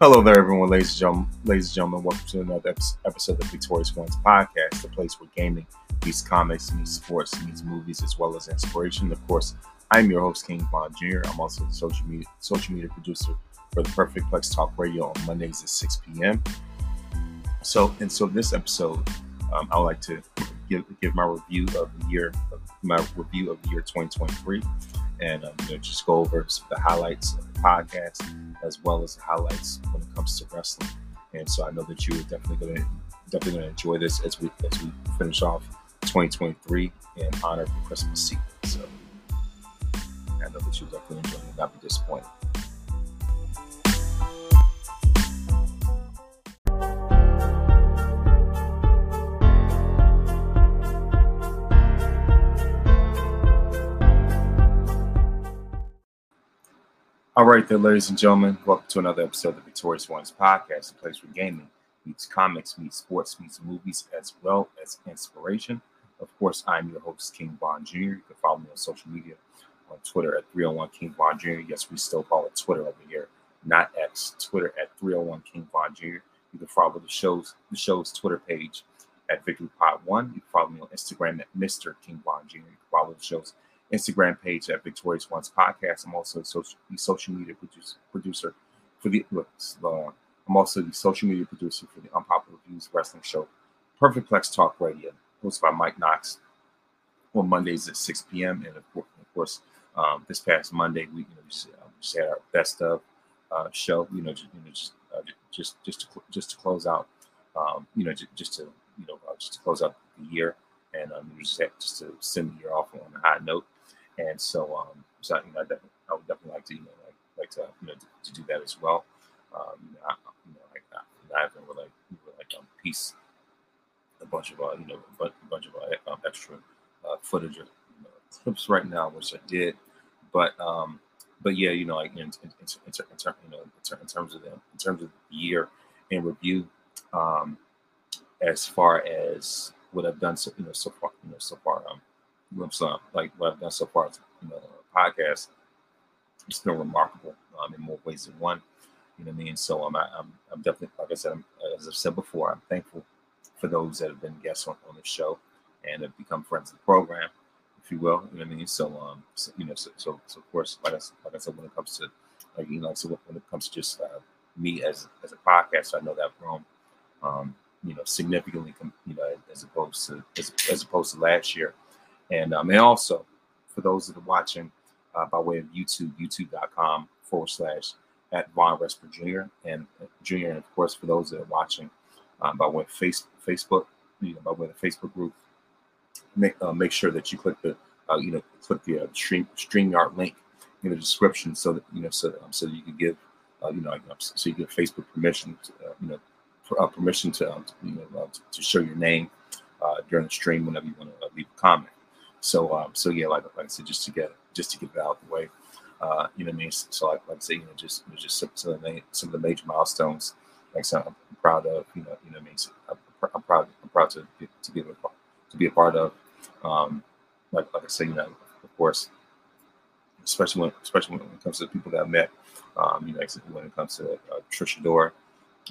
Hello there, everyone, ladies and gentlemen. Ladies and gentlemen, welcome to another episode of the Victorious Ones podcast, the place where gaming meets comics, meets sports, meets movies, as well as inspiration. Of course, I'm your host, King Vaughn Jr. I'm also the social media social media producer for the Perfect Plex Talk Radio on Mondays at 6 p.m. So, and so this episode, um, I would like to give give my review of the year, my review of the year 2023, and um, you know, just go over the highlights of the podcast as well as the highlights when it comes to wrestling. And so I know that you're definitely going to definitely going to enjoy this as we as we finish off 2023 in honor of the Christmas season. So I know that you'll definitely enjoy it, not be disappointed. All right, there, ladies and gentlemen, welcome to another episode of the Victorious Ones podcast, a place where gaming meets comics, meets sports, meets movies, as well as inspiration. Of course, I'm your host, King Vaughn Jr. You can follow me on social media on Twitter at 301 King Vaughn Jr. Yes, we still call it Twitter over here, not X. Twitter at 301 King Vaughn Jr. You can follow the show's the show's Twitter page at Victory Pod One. You can follow me on Instagram at Mr. King Vaughn Jr. You can follow the show's Instagram page at Victorious Ones Podcast. I'm also social, the social media producer, producer for the. Uh, I'm also the social media producer for the Unpopular Views Wrestling Show, Perfect Plex Talk Radio, hosted by Mike Knox on Mondays at 6 p.m. And of course, of course um, this past Monday we you know, just, just had our best of uh, show. You know, just you know, just uh, just just to just to close out. Um, you know, just, just to you know, uh, just to close out the year, and um, just just to send the year off on a high note. And so, um, so you know, I, definitely, I would definitely like to, you know, like, like to, you know, to, to do that as well. Um, I, you know, I, I haven't really, really like um, piece a bunch of, uh, you know, a bunch of uh, um, extra uh, footage of you know, clips right now, which I did. But, um, but yeah, you know, like in, in, in, in, in, you know, in, terms of the, in terms of the year in review, um, as far as what I've done, so, you know, so far, you know, so far, um, some like what I've done so far, you know, podcast, it's been remarkable um, in more ways than one. You know what I mean? So um, I, I'm, I'm definitely, like I said, I'm, as I've said before, I'm thankful for those that have been guests on, on the show and have become friends of the program, if you will. You know what I mean? So, um, so, you know, so, so, so, of course, like I, like I said, when it comes to, like, you know, so when it comes to just uh, me as as a podcaster, I know that I've grown, um, you know, significantly, you know, as opposed to as, as opposed to last year. And, um, and also, for those that are watching uh, by way of YouTube, youtube.com forward slash at Vaughn Resper Jr. and uh, Jr. And of course, for those that are watching um, by way of face, Facebook, you know, by way of the Facebook group, make uh, make sure that you click the uh, you know click the uh, stream StreamYard link in the description so that you know so um, so you can give uh, you know so you give Facebook permission to, uh, you know uh, permission to, um, to you know uh, to, to, show your name uh, during the stream whenever you want to uh, leave a comment. So um, so yeah, like, like I said, just to get just to get it out of the way. Uh, you know what I mean? So like, like I said, you know, just you know, just some, some, of the some of the major milestones. Like so I'm proud of, you know, you know what I mean. So I'm, I'm, proud, I'm proud to to be a, to be a part of. Um, like like I said, you know, of course, especially when especially when it comes to the people that I met. Um, you know, when it comes to uh, Trisha Dora,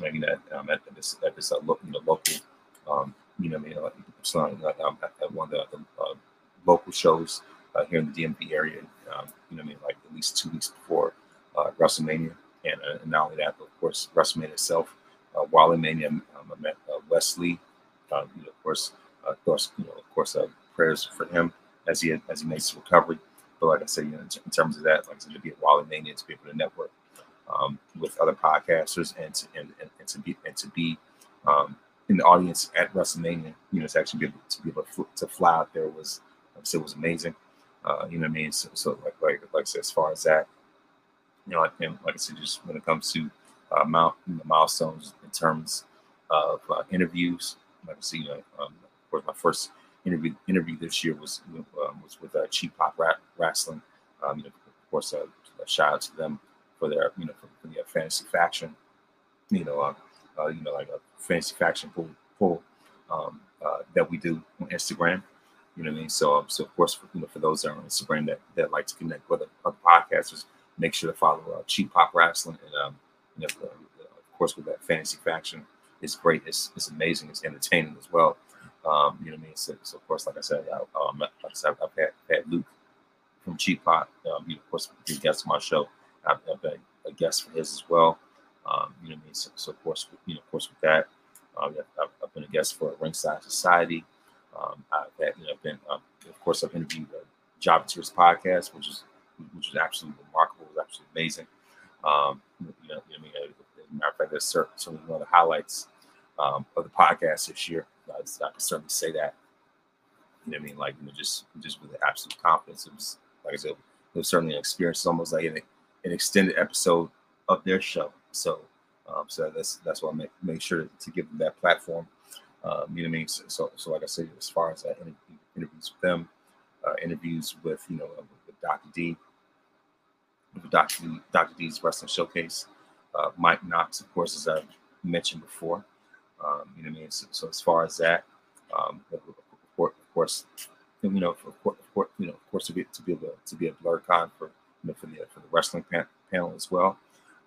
I mean, at, um, at, this at this uh, lo- you know, local, um, you know, I mean, like, like, um, at one of the, the uh, local shows uh, here in the DMV area. Um, you know, I mean, like at least two weeks before uh, WrestleMania, and, uh, and, not only that, but of course, WrestleMania itself. Uh, Mania, um, I met uh, Wesley. Um, you know, of course, uh, of course, you know, of course, uh, prayers for him as he as he makes his recovery. But like I said, you know, in, in terms of that, like I said, to be at Wally Mania, to be able to network um, with other podcasters, and to, and, and, and to be and to be um, in the audience at WrestleMania, you know, to actually be able to be able to fly out there was it was amazing. Uh, you know what I mean? So, so like, like, like I said, as far as that, you know, and like I said, just when it comes to uh, mount, you know, milestones in terms of uh, interviews, like I said, you know, um, of course, my first interview interview this year was um, was with uh, Cheap Pop Rap Wrestling. Um, you know, of course, uh, a shout out to them for their, you know, for, for the fantasy faction. You know, uh, uh, you know, like a fantasy faction pool, pool um, uh, that we do on Instagram. You know what I mean? So, so of course, for, you know, for those that are on Instagram that, that like to connect with other podcasters, make sure to follow uh, Cheap Pop Wrestling and um, you know, uh, course, with that fantasy faction, it's great. It's, it's amazing. It's entertaining as well. Um, you know what I mean? So, so, of course, like I said, I, um, like I said, I've had, had Luke from Cheap Pop. Um, you know, of course, he guest on my show. I've, I've, been a guest for his as well. Um, you know what I mean? So, so, of course, you know, of course, with that, um, I've, I've, been a guest for Ringside Society. Um, I've you know, been, um, of course, I've interviewed the Jobbers podcast, which is which is absolutely remarkable. It was absolutely amazing. Um, you know, I mean, as a matter of fact, that's certainly one of the highlights um, of the podcast this year. I, I can certainly say that. You know, I mean, like you know, just just with absolute confidence. It was like I said, it was certainly an experience. almost like an, an extended episode of their show. So, um, so that's that's why I make make sure to give them that platform. Um, you know what I mean? So, so, so, like I said, as far as that interviews with them, uh, interviews with you know with Dr. D, with Dr. D, Dr. D's Wrestling Showcase, uh, Mike Knox, of course, as I mentioned before. Um, you know what I mean? So, so as far as that, um, of, course, you know, of course, you know, of course, to be to be able to, be a BlerdCon for you know for the for the wrestling pan- panel as well.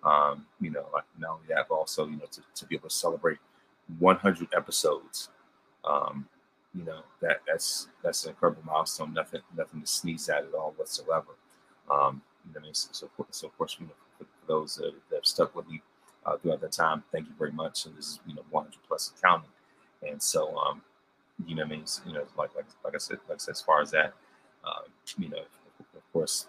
Um, you know, like not only that, but also you know to, to be able to celebrate 100 episodes. Um, you know that that's that's an incredible milestone. Nothing nothing to sneeze at at all whatsoever. Um, you know, I mean, so, so, so of course, you know, for, those that, that have stuck with me uh, throughout that time. Thank you very much. And this is you know 100 plus accounting, and so um, you know, I mean, you know, like like like I said, like I said, as far as that, uh, you know, of course,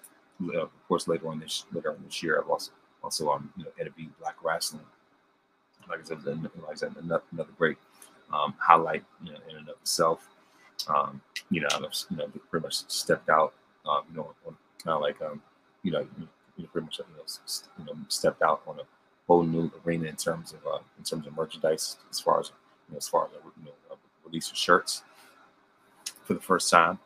of course, later on this later on this year, I've also also um, you know interviewed Black Wrestling. Like I said, like I said, another, great um, highlight you know, in and of itself. Um, you know, I've you know pretty much stepped out, um, you know, kind of like um, you know, you know, pretty much you know, you know, stepped out on a whole new arena in terms of uh, in terms of merchandise, as far as you know, as far as you know, uh, release of shirts for the first time.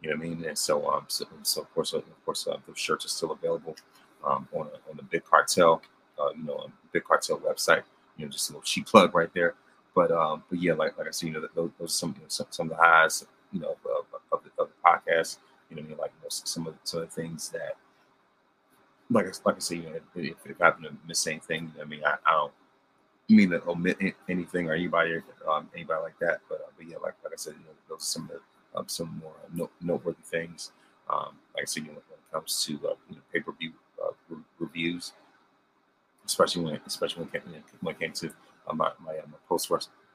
You know what I mean? And so, um, so, so of course, of course, uh, those shirts are still available um, on a, on the Big Cartel, uh, you know, Big Cartel website. You know, just a little cheap plug right there. But um, but yeah, like like I said, you know, those, those are some, you know, some some of the highs, you know, of, of, the, of the podcast. You know, I mean, like you know, some of the, some of the things that like like I said, you know, if, if I happen to miss anything, I mean, I, I don't mean to omit anything or anybody um, anybody like that. But uh, but yeah, like like I said, you know, those some of the, um, some more note, noteworthy things. Um, like I said, you know, when it comes to uh, you know pay per view uh, re- reviews, especially when especially when it came, when it came to uh, my my, uh, my post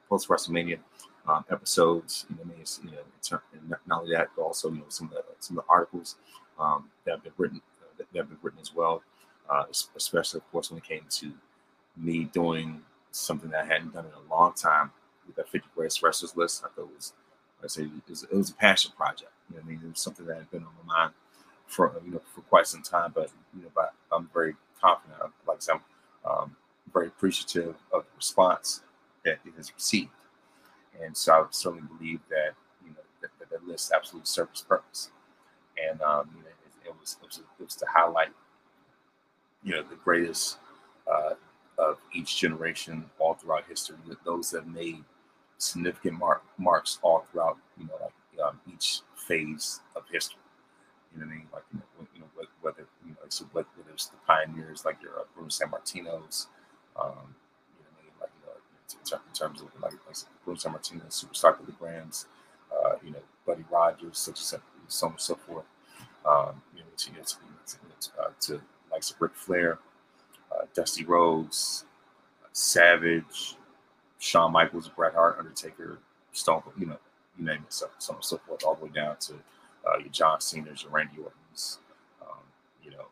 post WrestleMania um, episodes. You know, I mean, it's, you know, not only that, but also you know some of the some of the articles um, that have been written that, have been written as well, uh, especially of course when it came to me doing something that I hadn't done in a long time with that 50 greatest wrestlers list. I thought it was, I say, it was, it was, a passion project. You know, I mean, it was something that had been on my mind for you know for quite some time. But you know, but I'm very confident. Like I said, I'm appreciative of the response that it has received, and so I certainly believe that you know that, that, that list absolutely serves purpose. And um, you know, it was, it was, it was to highlight, you know, the greatest uh, of each generation all throughout history, those that made significant mark, marks all throughout, you know, like um, each phase of history. You know what I mean? Like, you know, you know whether, you know, so whether it's the pioneers like your uh, Bruno Sammartinos, um, you know what I mean? Like, you know, in, terms of like, like Bruno Sammartino, Superstar Billy Grahams, uh, you know, Buddy Rogers, such as so on and so forth. Um, you know, to, to, to, uh, to like Ric Flair, uh, Dusty Rhodes, Savage, Shawn Michaels, Bret Hart, Undertaker, Stone, you know, you name it, so, so on and so forth, all the way down to uh, your John Cena's, your Randy Orton's, um, you know,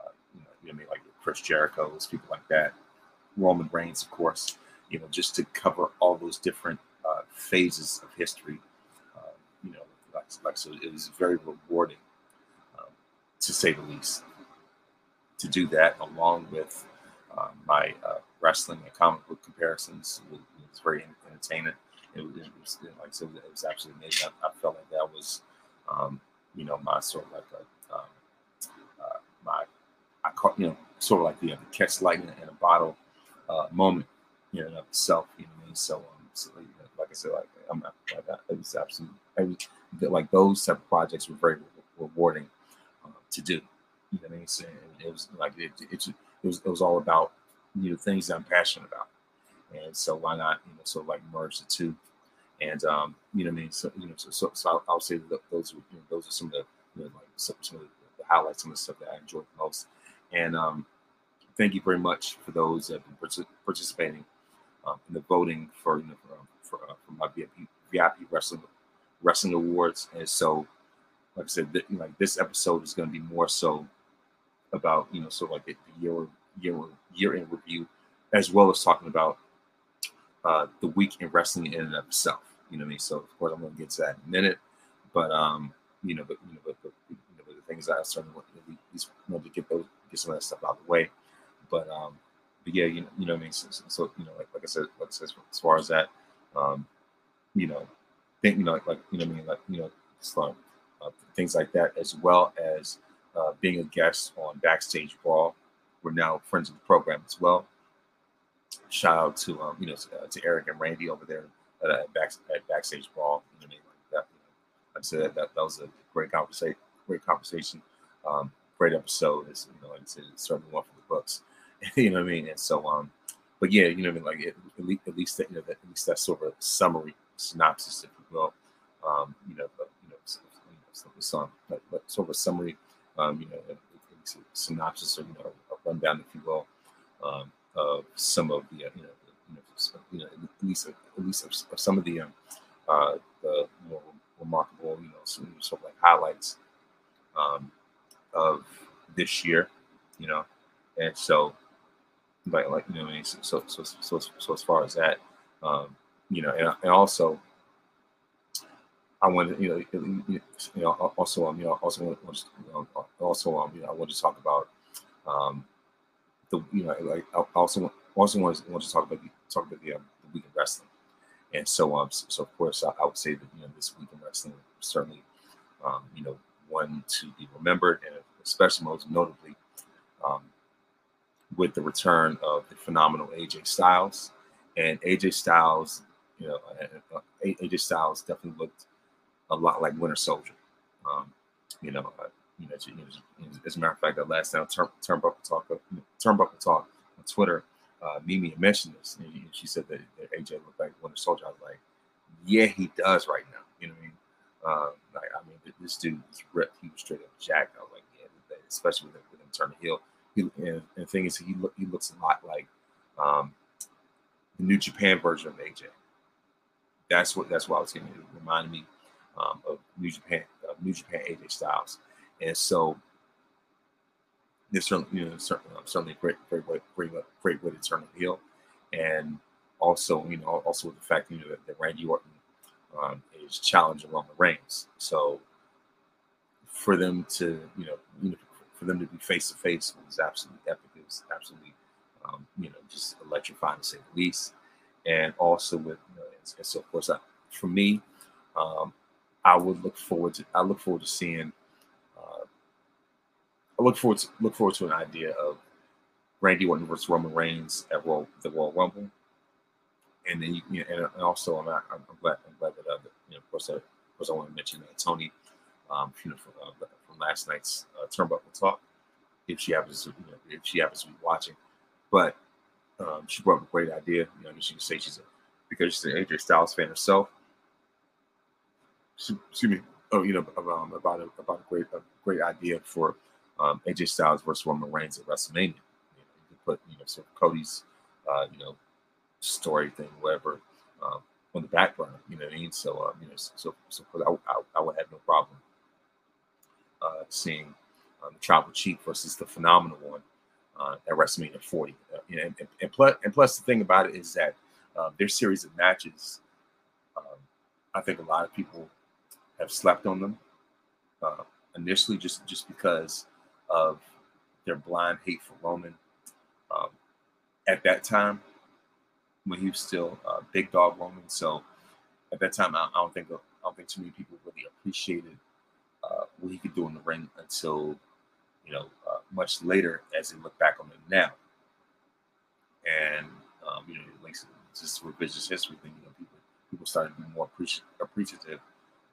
uh, you know, you know, I mean, like Chris Jericho's, people like that, Roman Reigns, of course, you know, just to cover all those different uh, phases of history, uh, you know, like, like so, it was very rewarding to say the least. To do that along with uh, my wrestling and comic book comparisons was, was very entertaining. It was, it was, like I said, it was absolutely amazing. I, I felt like that was, um, you know, my sort of like a, um, uh, my, I call, you know, sort of like the, uh, catch lightning in a bottle uh, moment, you know, self. You know what I mean? So, um, so like I said, like I'm like it was absolutely, like those type of projects were very rewarding to do. You know what I mean? So it was like it, it, it was it was all about you know things that I'm passionate about, and so why not you know of like merge the two, and um, you know what I mean. So you know so so, so I'll, I'll, say that those you know, those are some of the you know, like some, some of the highlights, some of the stuff that I enjoyed the most, and um, thank you very much for those that have been participating um, in the voting for you know for, for, uh, for my VIP, VIP wrestling wrestling awards, and so like I said, th- like this episode is going to be more so about you know sort of like the year year year in review, as well as talking about uh, the week in wrestling in and of itself. You know what I mean? So of course I'm going to get to that in a minute, but um, you know, but you know, but, but you know, the things I certainly want to least want to get those get some of that stuff out of the way. But um, but yeah, you you know what I mean. So, so you know, like like I said, like I said, as far as that, um, you know, think you know, like, like you know, what I mean, like you know, um, uh, things like that, as well as uh, being a guest on Backstage Brawl. We're now friends of the program as well. Shout out to um, you know uh, to Eric and Randy over there at, at, back, at Backstage Brawl. You know, like that, you know, like I said that, that was a great conversation. Great conversation. Um, great episode. It's you know, it's, it's certainly one for the books. You know what I mean? And so, um, but yeah, you know, what I mean, like at least, at least that, you know, that, at least that sort of summary synopsis, if you will. Um, you know, but, you know, some, you know, some, but, but sort of a summary um, you know, synopsis or you know, a rundown, if you will, um, of some of the, uh, you know, you know, you know, at least at least of, of some of the um, uh, the more remarkable, you know, some sort of like highlights um, of this year, you know, and so, like, like you know, I mean, so so so so, as far as that, um, you know, and, and also I wanted, you know, you know, also, um, you know, also, know, also, um, you know, I want to talk about, um, the, you know, like, I also, also want to, want to talk about, the, talk about the, um, the week of wrestling, and so, um, so, so of course, I, I, would say that, you know, this week in wrestling certainly, um, you know, one to be remembered, and especially most notably, um, with the return of the phenomenal AJ Styles, and AJ Styles, you know, AJ Styles definitely looked a lot like Winter Soldier. Um, you know, uh, you know, as a matter of fact, the last time Turn, Turnbuckle Talk, Turnbuckle Talk on Twitter, uh, Mimi mentioned this, and she said that, that, AJ looked like Winter Soldier. I was like, yeah, he does right now. You know what I mean? Um, like, I mean, this dude was ripped. He was straight up jacked. I was like, yeah, especially with, with him turning heel. And, and, thing is, he look, he looks a lot like um, the New Japan version of AJ. That's what that's what I was getting. It reminded me um, of New Japan, uh, New Japan AJ Styles, and so this certainly, you know, certainly, um, certainly a great, great way, great, great way to turn the heel, and also, you know, also with the fact you know that, that Randy Orton um, is challenging Roman Reigns, so for them to, you know, you know, for them to be face to face was absolutely epic. It was absolutely, um, you know, just electrifying to say the least. And also with, you know, and, so of course, I, for me, um, I would look forward to. I look forward to seeing. Uh, I look forward to look forward to an idea of Randy Orton versus Roman Reigns at Royal, the Royal Rumble, and then you, you know, and also I'm, I'm glad I'm glad that uh, you know of course I, of course I want to mention that Tony, um, you know from, uh, from last night's uh, Turnbuckle Talk, if she happens to you know, if she happens to be watching, but um, she brought up a great idea. You know, she can say she's a because she's an AJ Styles fan herself excuse me, oh, you know, um, about a, about a great a great idea for um, AJ Styles versus Roman Reigns at WrestleMania. You, know, you could put you know sort of Cody's uh, you know story thing, whatever, um, on the background. You know what I mean? So um, you know, so so I, I, I would have no problem uh, seeing um, Tribal Chief versus the Phenomenal One uh, at WrestleMania 40. Uh, and, and, and, plus, and plus, the thing about it is that uh, their series of matches. Um, I think a lot of people have slept on them uh, initially, just just because of their blind hate for Roman. Um, at that time, when he was still uh, big dog Roman, so at that time, I, I, don't think I don't think too many people really appreciated uh, what he could do in the ring until you know uh, much later as they look back on it now. And um, you know, like just revisionist history thing, you know, people people started to be more appreci- appreciative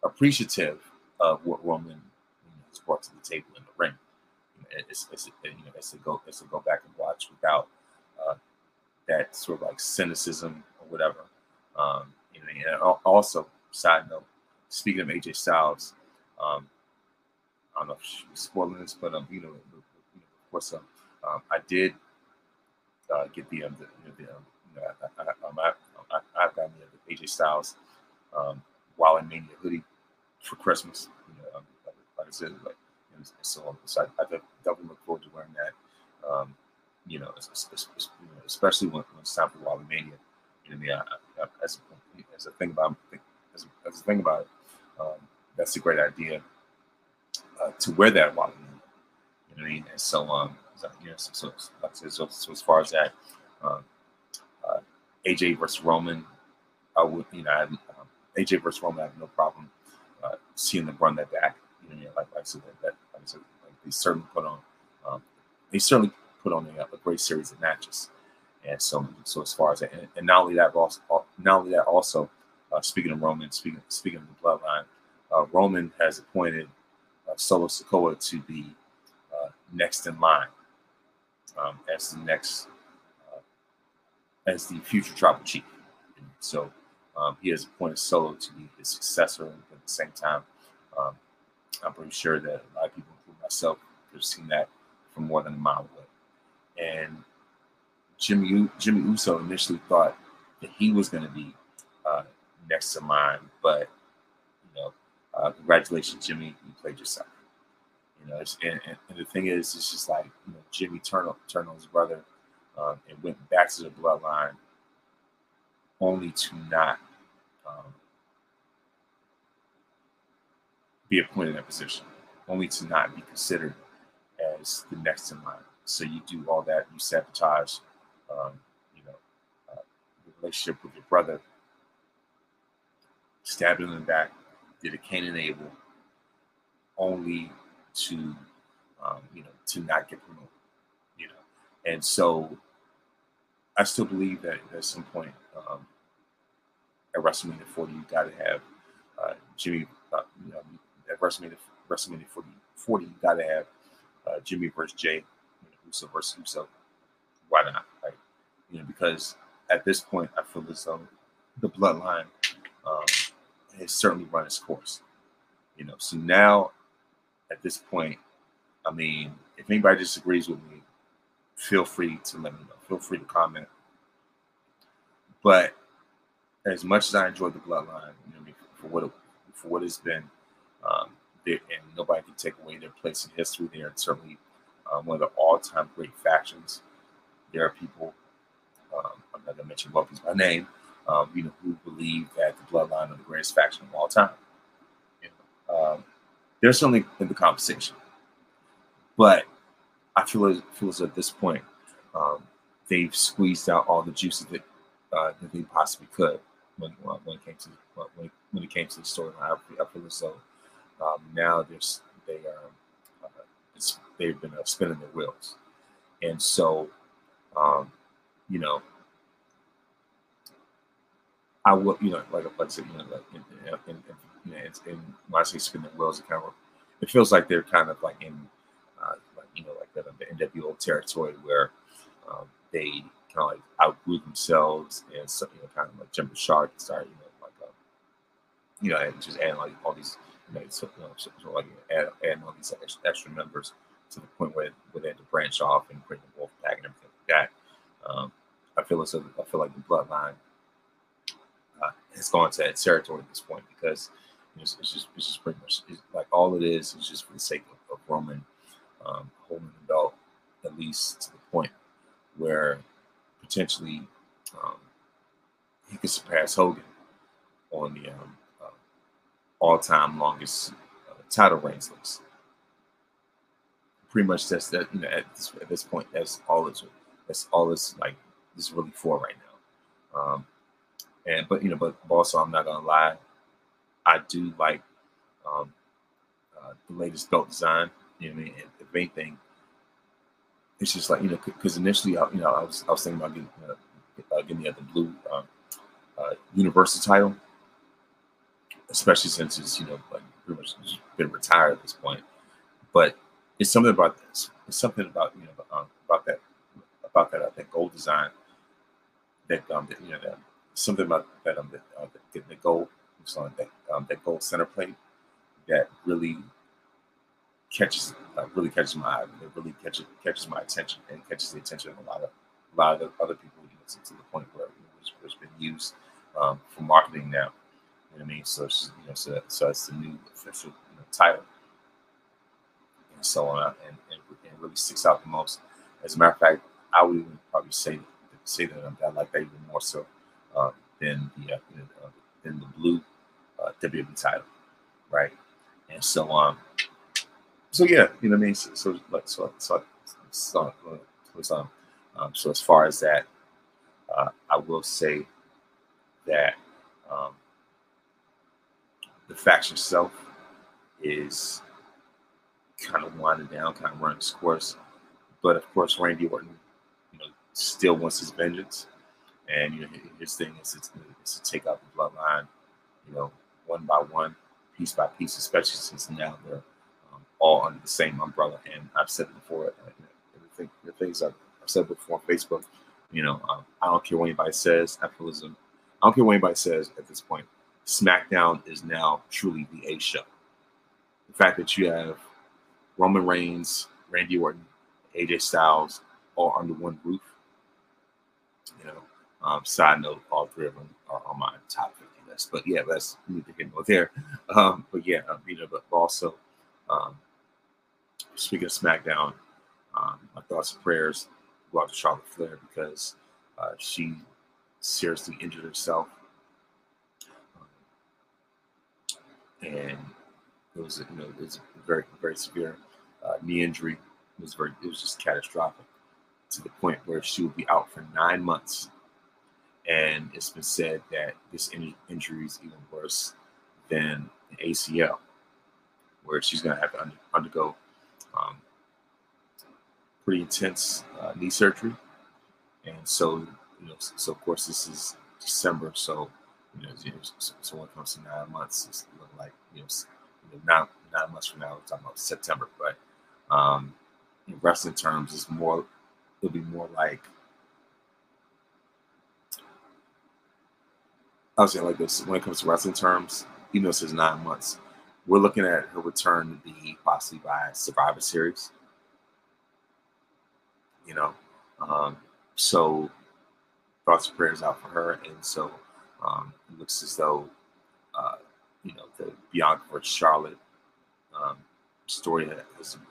appreciative of what Roman you know, has brought to the table in the ring. You know, it's, you know, to go it's to go back and watch without uh, that sort of like cynicism or whatever. Um, you know, and also side note, speaking of AJ Styles, um, don't know if she's spoiling this, but um, you know, of course, um, um I did uh, get the um, the, you know, the um, you know, I, I, um, I, I, I've gotten the AJ Styles um, Wild Mania hoodie for Christmas. You know, um, like I said, like so, so I, I definitely look forward to wearing that. Um, you know, especially when, when it's time for Wild Mania. You know, I, I, as, as a thing about as a, as a thing about it, um, that's a great idea uh, to wear that Wild You know what I mean? And so, um, you so, so, so, so as far as that, um, uh, AJ versus Roman, I would, you know, I, um, AJ versus Roman, I have no problem uh, seeing them run that back. You know, like, like I said, that, that like I said, like they certainly put on, um, they certainly put on a, a, great series of matches. And so, so as far as that, and, and not only that, also, not only that, also uh, speaking of Roman, speaking speaking of the bloodline, uh, Roman has appointed uh, Solo Sikoa to be uh, next in line um, as the next uh, as the future tribal chief. So um, he has appointed Solo to be his successor. And at the same time, um, I'm pretty sure that a lot of people, including myself, have seen that from more than a mile away. And Jimmy Jimmy Uso initially thought that he was going to be uh, next to mine, but you know, uh, congratulations, Jimmy, you played yourself. You know, and, and, and, the thing is, it's just like you know, Jimmy turned turned on his brother um, and went back to the bloodline, only to not um, be appointed in that position, only to not be considered as the next in line. So you do all that, you sabotage, um, you know, uh, the relationship with your brother, stabbed him in the back, did a Cain and Abel, only to, um, you know, to not get promoted, you know. And so I still believe that at some point um, at WrestleMania 40, you got to have uh, Jimmy, uh, you know, at WrestleMania, WrestleMania 40, 40 you got to have uh, Jimmy versus Jey, you know, Uso versus Uso. Why not? Right? You know, because at this point, I feel as though the bloodline um, has certainly run its course. You know, so now at this point, I mean, if anybody disagrees with me, feel free to let me know. Feel free to comment. But as much as I enjoyed the bloodline, you know, for what it, for what it's been, um, and nobody can take away their place in history. They are certainly um, one of the all-time great factions. There are people, um, I'm not gonna mention weapons by name, um, you know, who believe that the bloodline are the greatest faction of all time. Know, um, they're certainly in the conversation, but I feel as, feel as at this point um, they've squeezed out all the juice that uh, that they possibly could when when it came to when, when it came to the storyline. I, feel as though now there's they are uh, they've been uh, spinning their wheels, and so um, you know I will you know like like I you know like in, in, in, you know, it's in when I say spinning wheels, it kind of it feels like they're kind of like in uh, like you know like the, the NWO territory where um, they kind of like outgrew themselves and so, you know kind of like the shark and start you know like uh, you know and just adding like all these you know, so, you know so, so like add, adding all these extra, extra members to the point where, where they had to branch off and create the wolf pack and everything like that. Um, I feel as I feel like the bloodline uh, has gone to that territory at this point because it's, it's just it's just pretty much like all it is is just for the sake of, of Roman um, holding the belt at least to the point where potentially um, he could surpass Hogan on the um, uh, all-time longest uh, title reigns list. Pretty much that's that you know at this, at this point that's all it's that's all it's like this is really for right now. Um, and but you know but also I'm not gonna lie I do like um, uh, the latest belt design. You know, I mean, and if anything, it's just like you know, because initially, I, you know, I was I was thinking about getting uh, uh, getting the other blue um, uh, universal title, especially since it's you know like pretty much been retired at this point. But it's something about this. It's something about you know um, about that about that I think gold design that um that, you know that something about that um uh, the, the gold on that um, that gold center plate that really catches uh, really catches my eye. It really catches catches my attention and catches the attention of a lot of a lot of the other people. You know, to, the point where it's, it's been used um, for marketing now. You know what I mean? So it's, you know, so, so it's the new official you know, title and so on, and, and, and really sticks out the most. As a matter of fact, I would even probably say say that I like that even more so uh, than the uh, than the blue uh, WWE title, right? And so um, so yeah, you know what I mean. So so like so so so, so, um, um, so as far as that, uh, I will say that um, the faction itself is kind of winding down, kind of running its course. But of course, Randy Orton, you know, still wants his vengeance, and you know, his thing is, is, is to take out the bloodline, you know, one by one, piece by piece, especially since now they're um, all under the same umbrella. And I've said it before, uh, the, the things I've, I've, said before on Facebook, you know, um, I don't care what anybody says. Capitalism, I don't care what anybody says at this point. SmackDown is now truly the A show. The fact that you have Roman Reigns, Randy Orton, AJ Styles all under one roof. Um, side note, all three of them are on my top 50 list. But yeah, need to get more there. Um, but yeah, um, you know, but also, um, speaking of SmackDown, um, my thoughts and prayers go out to Charlotte Flair because uh, she seriously injured herself. and it was, you know, it was very, very severe uh, knee injury. It was very, it was just catastrophic to the point where she would be out for nine months. And it's been said that this in- injury is even worse than the ACL, where she's going to have to under- undergo um, pretty intense uh, knee surgery. And so, you know, so of course this is December, so you know, so, so when it comes to nine months, it's looking like you know, you know nine nine months from now, we're talking about September. But um, in wrestling terms, it's more. It'll be more like. I was saying like this when it comes to wrestling terms, even though it says nine months, we're looking at her return to be possibly by Survivor Series. You know, um, so thoughts and prayers out for her, and so um, it looks as though uh, you know the Bianca versus Charlotte um, story has,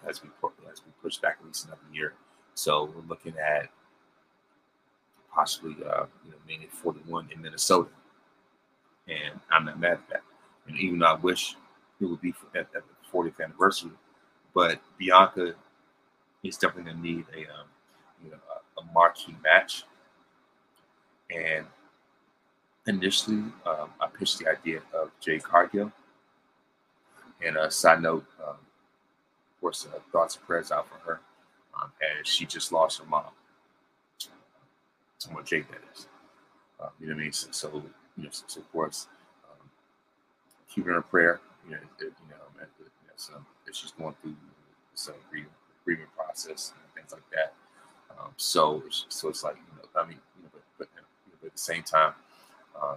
has been has been pushed back at least another year. So we're looking at possibly uh, you know Mania 41 in Minnesota, and I'm not mad at that. And even though I wish it would be at, at the 40th anniversary, but Bianca is definitely to need a um, you know a, a marquee match, and initially, um, I pitched the idea of Jade Cargill. And a side note, um, of course, uh, thoughts and prayers out for her um, as she just lost her mom. Someone Jade, that is. Uh, you know what I mean? So, so you know, course, um, keep her in prayer. You know, it, you know, the, you know so if she's going through some grieving, grieving process and things like that. Um, so, so it's like you know, I mean, you know, but, but, you know, but at the same time, um,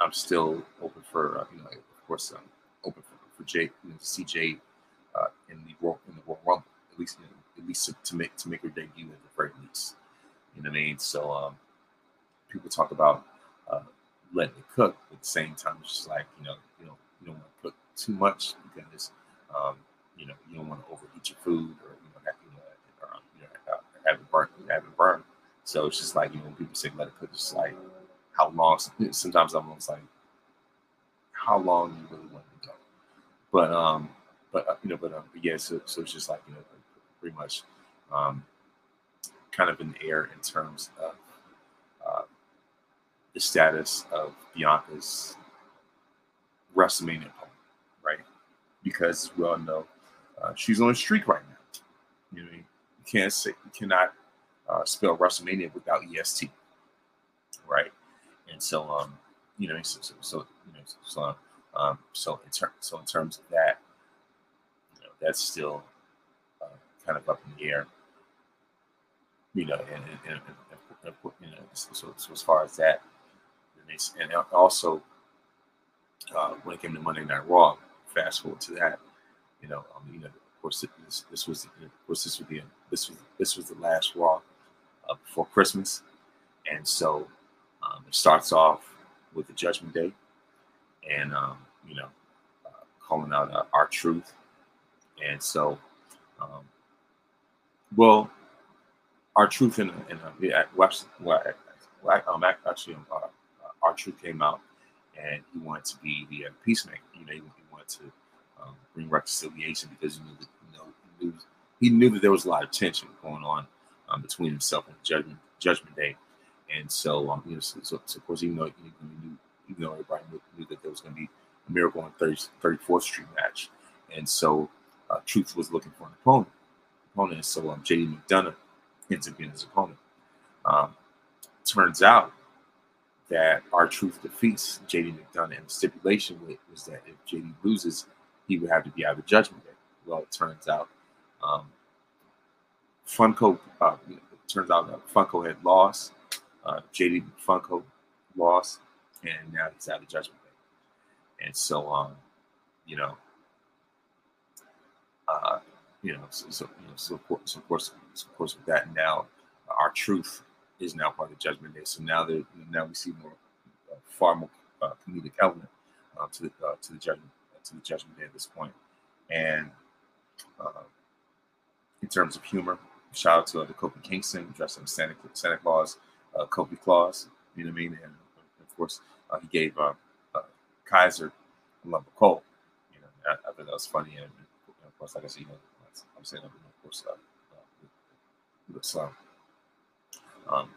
I'm still open for, uh, you know, of course, I'm open for, for Jay, you know, Jay uh, in the Royal in the Royal Rumble, at least, you know, at least to, to, make to make her debut at the very least. You know what I mean? So um, people talk about uh, letting it cook, but at the same time, it's just like you know, you know, you don't want to cook too much because um, you know you don't want to overheat your food or you know have, you know, or, you know have it burn, have it burn. So it's just like you know when people say let it cook, it's like how long. Sometimes I'm almost like, how long you really want to go. But um, but uh, you know, but um, but yeah. So, so it's just like you know, pretty much um, kind of in the air in terms of uh, the status of Bianca's WrestleMania opponent, right? Because we all know uh, she's on a streak right now. You know, you can't say you cannot uh, spell WrestleMania without EST, right? And so, um, you know, so, so, so you know, so, um, so in terms, so in terms of that, you know, that's still uh, kind of up in the air. You know, and, and, and you know, so, so, as far as that, and also uh, when it came to Monday Night Raw, fast forward to that, you know, um, you know, of course, this, this was, of course, this was the this was this was the last Raw uh, before Christmas, and so um, it starts off with the Judgment Day, and um, you know, uh, calling out uh, R-Truth, and so, um, well, R-Truth in, in yeah, well, well, um, actually, um, R-Truth came out and he wanted to be the uh, peacemaker. You know, he, he wanted to um, bring reconciliation because he knew that you know he knew, he knew that there was a lot of tension going on um, between himself and Judgment Judgment Day, and so um, you know, so, so, so of course, even though knew, even though everybody knew, knew that there was going to be a Miracle on 30, 34th Street match, and so uh, Truth was looking for an opponent. Opponent, so um, JD McDonagh ends up being his opponent. Um, turns out that R-Truth defeats JD McDonagh. and the stipulation was that if JD loses, he would have to be out of Judgment Day. Well, it turns out um, Funko, uh, turns out that Funko had lost, uh, JD Funko lost, and now he's out of Judgment Day. And so, um, you know, uh, you know, so, so, you know, so of course, so of course, so of course, with that now, R-Truth is now part of the Judgment Day. So now that now we see more, uh, far more uh, comedic element uh, to the uh, to the judgment to the Judgment Day at this point. And uh, in terms of humor, shout out to the Kofi Kingston dressed in Santa Santa Claus, Kofi Claus. You know what I mean? And of course, he gave Kaiser a lump of coal. You know, I, I thought that was funny. And, and of course, like I said, you know, I'm saying, of course, uh, uh, so um,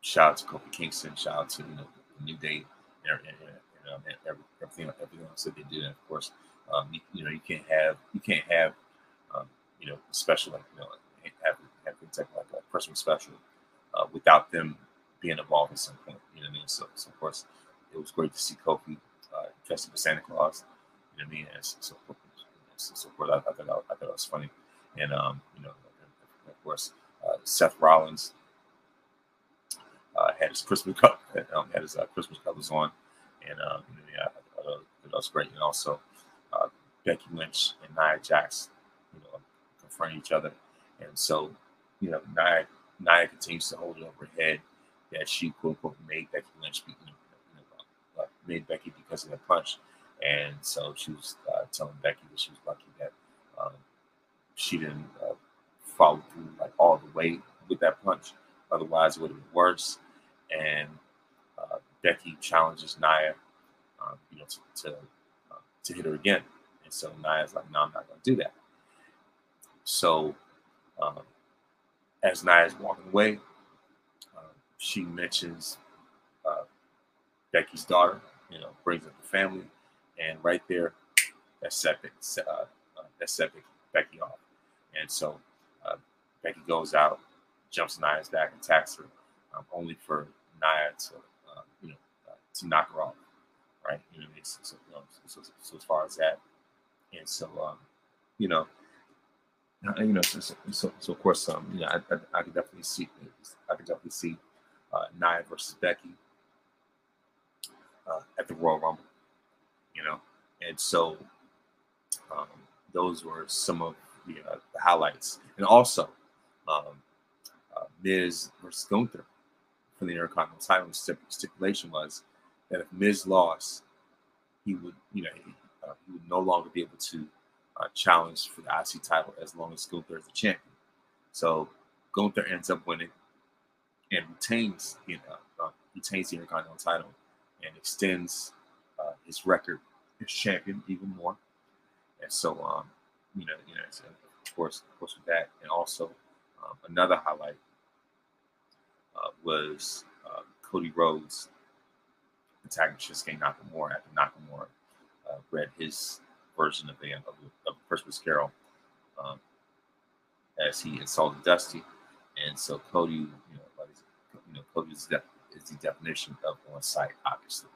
shout out to Kofi Kingston. Shout out to you know New Day and, and, and, um, and everything everything else that they did. And of course, um, you, you, know you can't have you can't have um, you know special like you know have have things like, like a Christmas special uh, without them being involved at some point. You know what I mean? So, so of course, it was great to see Kofi uh, dressed up as Santa Claus. You know what I mean? And so, so, so, so course, I, I, thought I thought that was funny. And um, you know, of course, uh, Seth Rollins had his Christmas cup, um, had his uh, Christmas colors on, and um, yeah, uh, that was great. And also uh, Becky Lynch and Nia Jax, you know, confronting each other, and so you know Nia Nia continues to hold it over her head that she quote unquote made Becky Lynch, you know, uh, made Becky because of the punch, and so she was uh, telling Becky that she was lucky that um, she didn't uh, follow through like all the way with that punch. Otherwise, it would have been worse and uh, Becky challenges Nia, um, you know, to to, uh, to, hit her again. And so Nia's like, "No, I'm not going to do that." So um, as Nia's walking away, uh, she mentions uh, Becky's daughter. You know, brings up the family, and right there, that set uh, uh, that set Becky off. And so Becky goes out, jumps Nia's back, and attacks her um, only for Nia to, uh, you know, uh, to knock her off, right? You know, so, so, so, so, as far as that, and so, um, you know, uh, you know, so, so, so of course, um, you know, I, I, I could definitely see, I could definitely see uh, Nia versus Becky uh, at the Royal Rumble, you know, and so um, those were some of the, uh, the highlights, and also um, uh, Miz versus Gunther for the Intercontinental title. stipulation was that if Miz lost, he would, you know, he, uh, he would no longer be able to uh, challenge for the IC title as long as Gunther is the champion. So Gunther ends up winning and retains, you know, uh, retains the Intercontinental title and extends uh, his record as champion even more. And so, um, you know, you know, of course, of course, with that, and also um, another highlight uh, was uh, Cody Rhodes attacking Shinsuke Nakamura after Nakamura uh, read his version of the of, of Christmas Carol um, as he insulted Dusty, and so Cody, you know, like, you know, Cody is, de- is the definition of on site, obviously,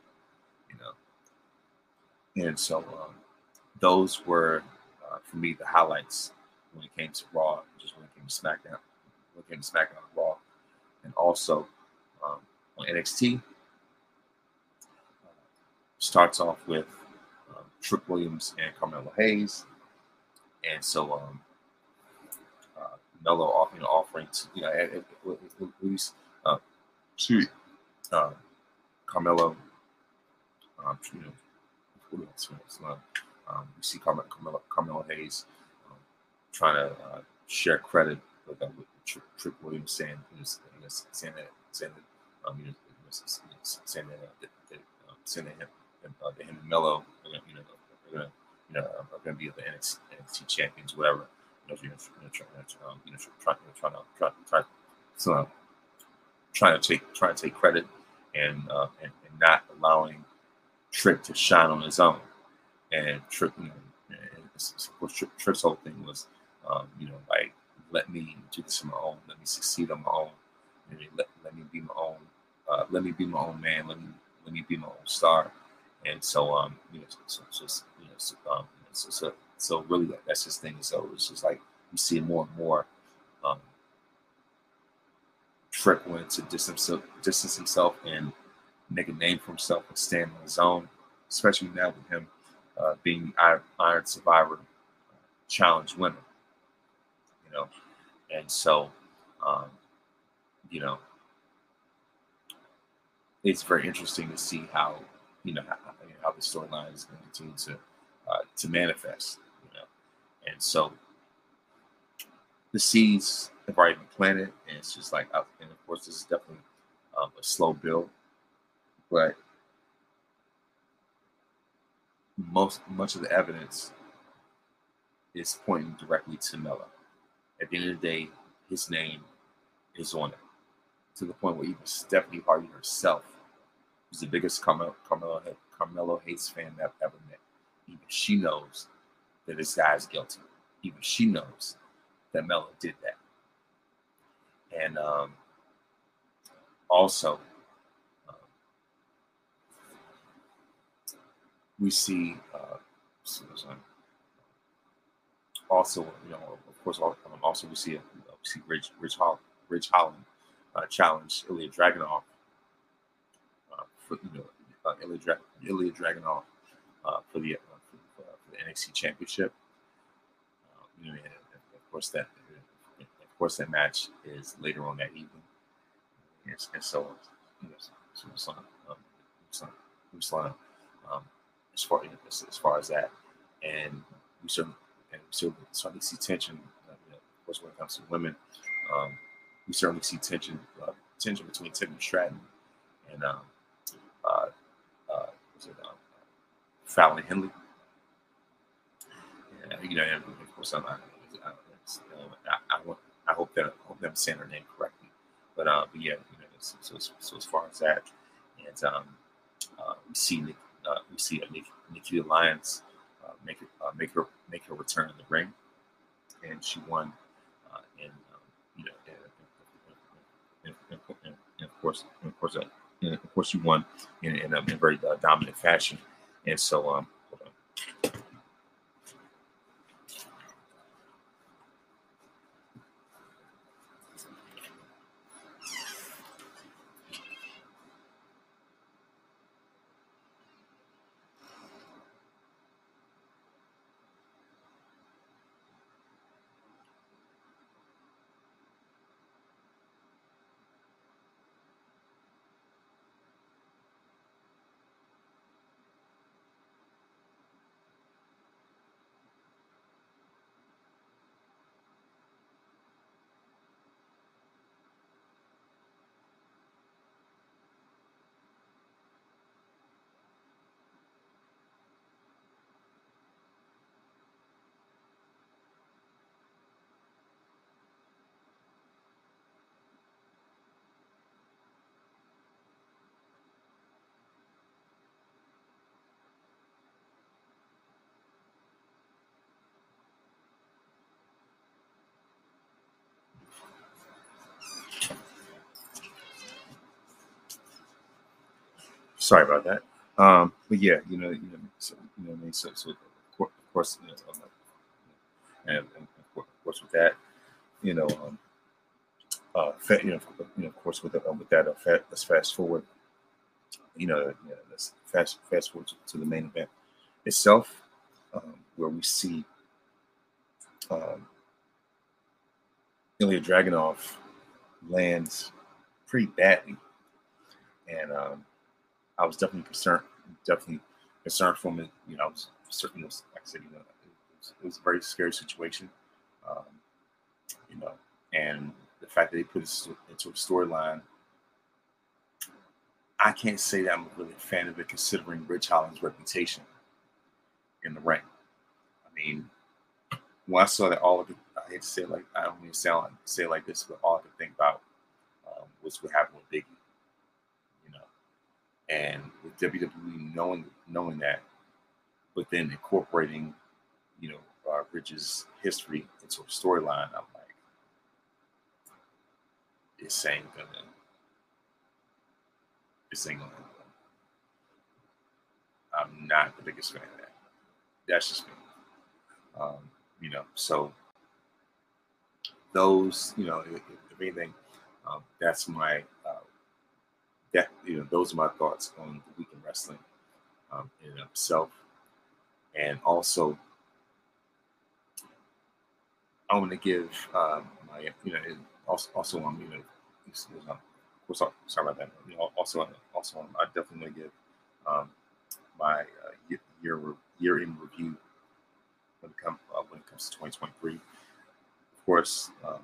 you know, and so um, those were uh, for me the highlights when it came to Raw, just when it came to SmackDown, when it came to SmackDown Raw. And also um, on NXT. starts off with um, Trick Williams and Carmelo Hayes, and so um, uh, Melo, you know, offering to you know at, at, least uh, to uh, Carmelo, um, you know, else? Um, we see Carmelo, Carmelo, Carmelo Hayes um, trying to uh, share credit with, uh, with Trick, Trick Williams saying, you know, saying that, saying that, um, you know, saying that, uh, that, um, saying that him, uh, him and Melo, you know, are gonna, you know, are gonna be the NXT, NXT champions, whatever. You know, you know, trying to, um, you know, trying, trying to, try, try, so, uh, trying to take, trying to take credit and, uh, and, and not allowing Trick to shine on his own. And Trick, you know, and of course, Trick's whole thing was, um, you know, like let me do this on my own. Let me succeed on my own. Let, let me be my own. Uh, let me be my own man. Let me let me be my own star. And so, um, you know, so, so you know, so, um, so, so, so really, that, that's his thing. So it's just like you see more and more. Um, Trick wanted to distance himself, distance himself and make a name for himself and stand on his own, especially now with him uh, being Iron, Iron Survivor Challenge winner you know. And so, um, you know, it's very interesting to see how, you know, how, how the storyline is going to continue to uh, to manifest, you know. And so, the seeds have already been planted, and it's just like, uh, and of course, this is definitely um, a slow build, but most much of the evidence is pointing directly to Melo at the end of the day, his name is on it. To the point where even Stephanie Hardy herself, who's the biggest Carmelo, Carmelo, Carmelo Hayes fan I've ever met, even she knows that this guy is guilty. Even she knows that Melo did that. And um, also, um, we see uh, also, you know, course, also we see a, we see Ridge Ridge, Hall, Ridge Holland uh, challenge Ilya Dragunov uh, for you know uh, Ilya, Ilya Dragunov uh, for the uh, for, uh, for, the NXT Championship. Uh, you know, and of course that of course that match is later on that evening, and, and so you know, so, so, um, so, so, um, as far as, as far as that, and we certainly and we certainly starting to see tension course, when it comes to women, um, we certainly see tension uh, tension between Tiffany Stratton and um, uh, uh, it, um, Fallon Henley. And, you know, and of course, I'm, I, I, I, I, hope that I hope that I'm saying her name correctly. But, uh, but yeah, you know, so, so, so, as far as that, and um, uh, we see uh, we see Nikki, Nikki Lyons uh, make it, uh, make her make her return in the ring, and she won and um, you know, and, and, and, and, of course, of course, uh, of course, you won in, in, a, in a very uh, dominant fashion. And so, um, sorry about that. Um, but yeah, you know, you know, so, you know, what I mean, so, so of course, you know, and, and of course with that, you know, um, uh, you know, you know, of course, with, the, uh, with that, uh, let's fast forward. You know, you know, let's fast fast forward to, to the main event itself, um, where we see um, Ilya Dragunov lands pretty badly, and um, I was definitely concerned, definitely concerned for him. You know, I was I said, you know, it was, it was a very scary situation. Um, you know, and the fact that they put it into a storyline, I can't say that I'm a really a fan of it, considering Ridge Holland's reputation in the ring. I mean, when I saw that, all of it, I hate to say it like I don't even sound like say it like this, but all I could think about um, was what happened with Biggie. And with WWE knowing knowing that, but then incorporating, you know, uh, Ridge's history into a storyline, I'm like, this ain't gonna, this ain't gonna. I'm not the biggest fan of that. That's just me. Um, you know, so those, you know, if, if anything, um, that's my that you know, those are my thoughts on the week in wrestling um, in itself, and also I want to give um, my you know also also um, you know sorry about that you know also also I definitely want to give um, my uh, year year in review when it comes uh, when it comes to 2023. Of course, um,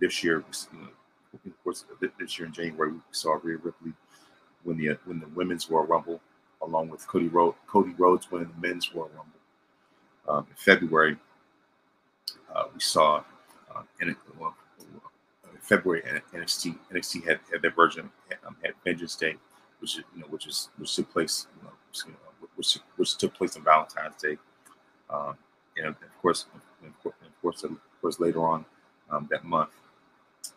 this year, you know, of course, this year in January, we saw Rhea Ripley win the win the women's Royal Rumble, along with Cody Rhodes, Cody Rhodes winning the men's Royal Rumble. Um, in February, uh, we saw uh, in, well, in February NXT NXT had, had their version um, had Vengeance Day, which you know which is which took place you know, which, which took place on Valentine's Day. Um, and of course, of course, of course, later on um, that month,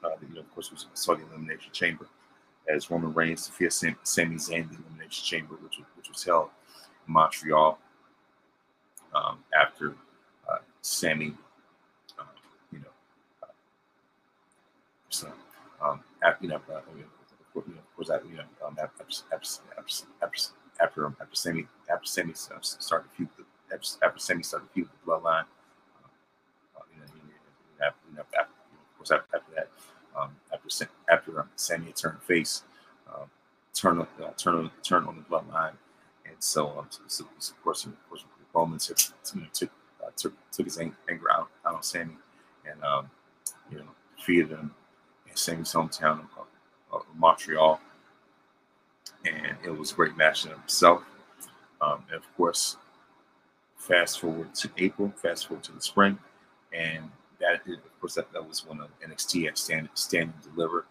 uh, you know, of course, we saw the Elimination Chamber as Roman Reigns defeated Sam, Sami Zayn the Elimination Chamber, which was, which was held in Montreal um, after uh, Sami, uh, you know, uh, so, um, after, you know, uh, that, you know, after, after, after, after, after, um, after Sami, after Sami started to feud, after, after Sami started feud with the Bloodline, uh, you know, after, you know, after, of course, after, after that, um, after after um, Sami turned face, um, turn on uh, turn turn on the Bloodline, and so um, so, so of course, of course, Roman took took, uh, took took his anger out, out on Sami, and um, you know, defeated him in Sami's hometown of, of Montreal and it was a great match in itself. Um, and of course, fast forward to April, fast forward to the spring, and that of course that, that was when NXT had stand, stand and deliver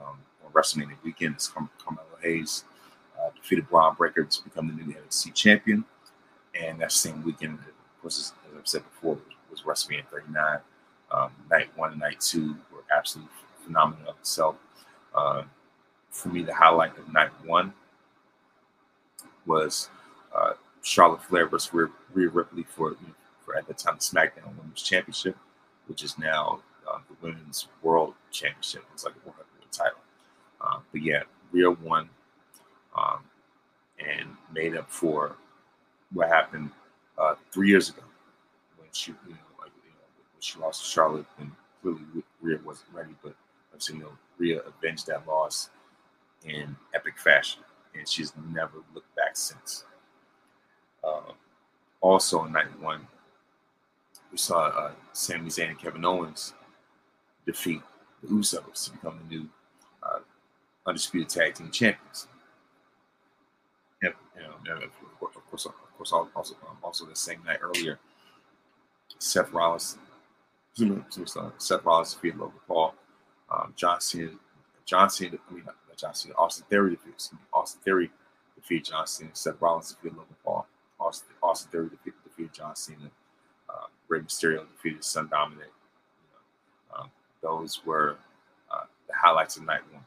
um, on WrestleMania weekend. It's Car- Carmelo Hayes uh, defeated Bron Breakker to become the new NXT champion, and that same weekend, of course, as, I've said before, was, was WrestleMania 39. Um, night one and night two were absolutely phenomenal in itself. Uh, for me, the highlight of night one was uh, Charlotte Flair versus Rhea, Ripley for, for at the time SmackDown Women's Championship, which is now uh, the Women's World Championship. It's like a World title. Uh, but yeah, Rhea won um, and made up for what happened uh, three years ago when she, you know, like, you know, when she lost to Charlotte, and clearly Rhea wasn't ready, but I've seen you know, Rhea avenged that loss in epic fashion, and she's never looked back since. Uh, also in night one, we saw uh, Sami Zayn and Kevin Owens defeat the Usos to become the new uh, undisputed tag team champions. And, you know, of course, of course, also um, also the same night earlier, Seth Rollins, Seth Rollins defeated Logan Paul. Um, John Cena, John Cena, I mean, John Cena. Austin Theory defeated Austin Theory defeated John Cena. Seth Rollins defeated Logan Paul. Austin, Austin Theory defeated, defeated John Cena. Rey Mysterio defeated Son Dominic. You know, um, those were uh, the highlights of night one.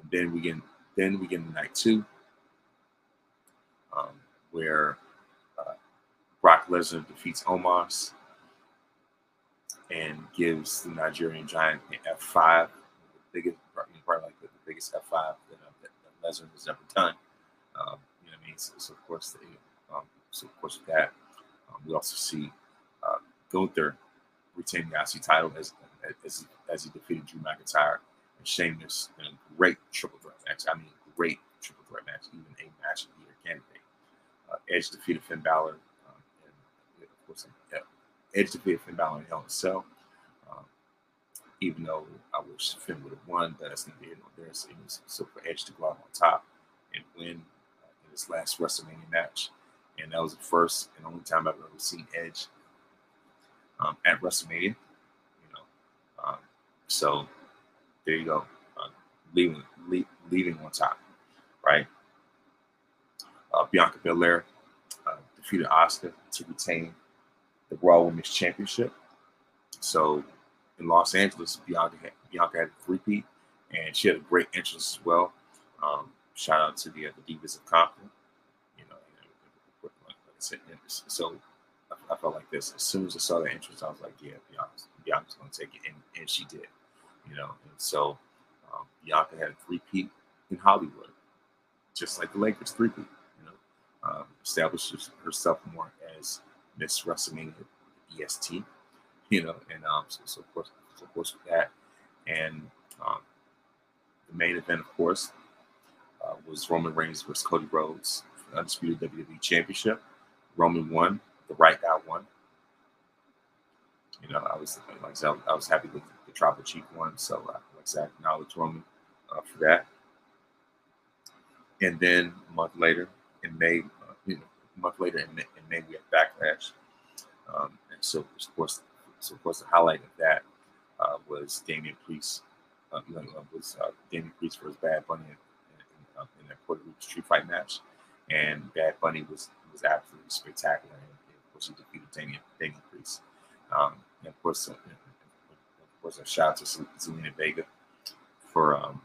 And then we get then we get night two, um, where uh, Brock Lesnar defeats Omos and gives the Nigerian Giant an F5 the biggest, probably like the, biggest F5 that, uh, that, Lesnar has ever done. Um, you know what I mean? So, so of course, the, um, so of course that, um, we also see Gunther retain the IC title as as, as he defeated Drew McIntyre and Sheamus in a great triple threat match. I mean, great triple threat match, even a match of the year candidate. Uh, Edge defeated Finn Balor, um, and of course, yeah, Edge defeated Finn Balor in Hell in a Cell. Um, even though I wish Finn would have won, but that's neither here nor there. So, so for Edge to go out on top and win uh, in his last WrestleMania match, and that was the first and only time I've ever seen Edge um, at WrestleMania. You know, um, so there you go, uh, leaving leave, leaving on top, right? Uh, Bianca Belair uh, defeated Asuka to retain the Raw Women's Championship. So in Los Angeles, Bianca had, Bianca had a three-peat, and she had a great entrance as well. Um, shout out to the, uh, the Divas of Compton. You know, so I, felt like this. As soon as I saw the entrance, I was like, yeah, Bianca's, Bianca's going to take it, and, and she did. You know, and so um, Bianca had a three-peat in Hollywood, just like the Lakers three-peat. You know, um, established herself more as Miss WrestleMania EST you know, and um, so, so of course, so of course with that, and um, the main event, of course, uh, was Roman Reigns versus Cody Rhodes, undisputed WWE Championship. Roman won, the right guy won. You know, I was like I, said, I was happy with the Tribal Chief one, so uh, like I said, acknowledge Roman uh, for that. And then a month later, in May, uh, you know, a month later in May, in May we had Backlash. Um, and so, of course, so of course, the highlight of that uh, was Damian Priest. Uh, know, was uh, Damian Priest versus Bad Bunny in, in, uh, in that Puerto Rico street fight match, and Bad Bunny was was absolutely spectacular. And, of course, he defeated Damian, Damian Priest. Um, and of course, uh, of course, a shout out to Zelina Vega for um,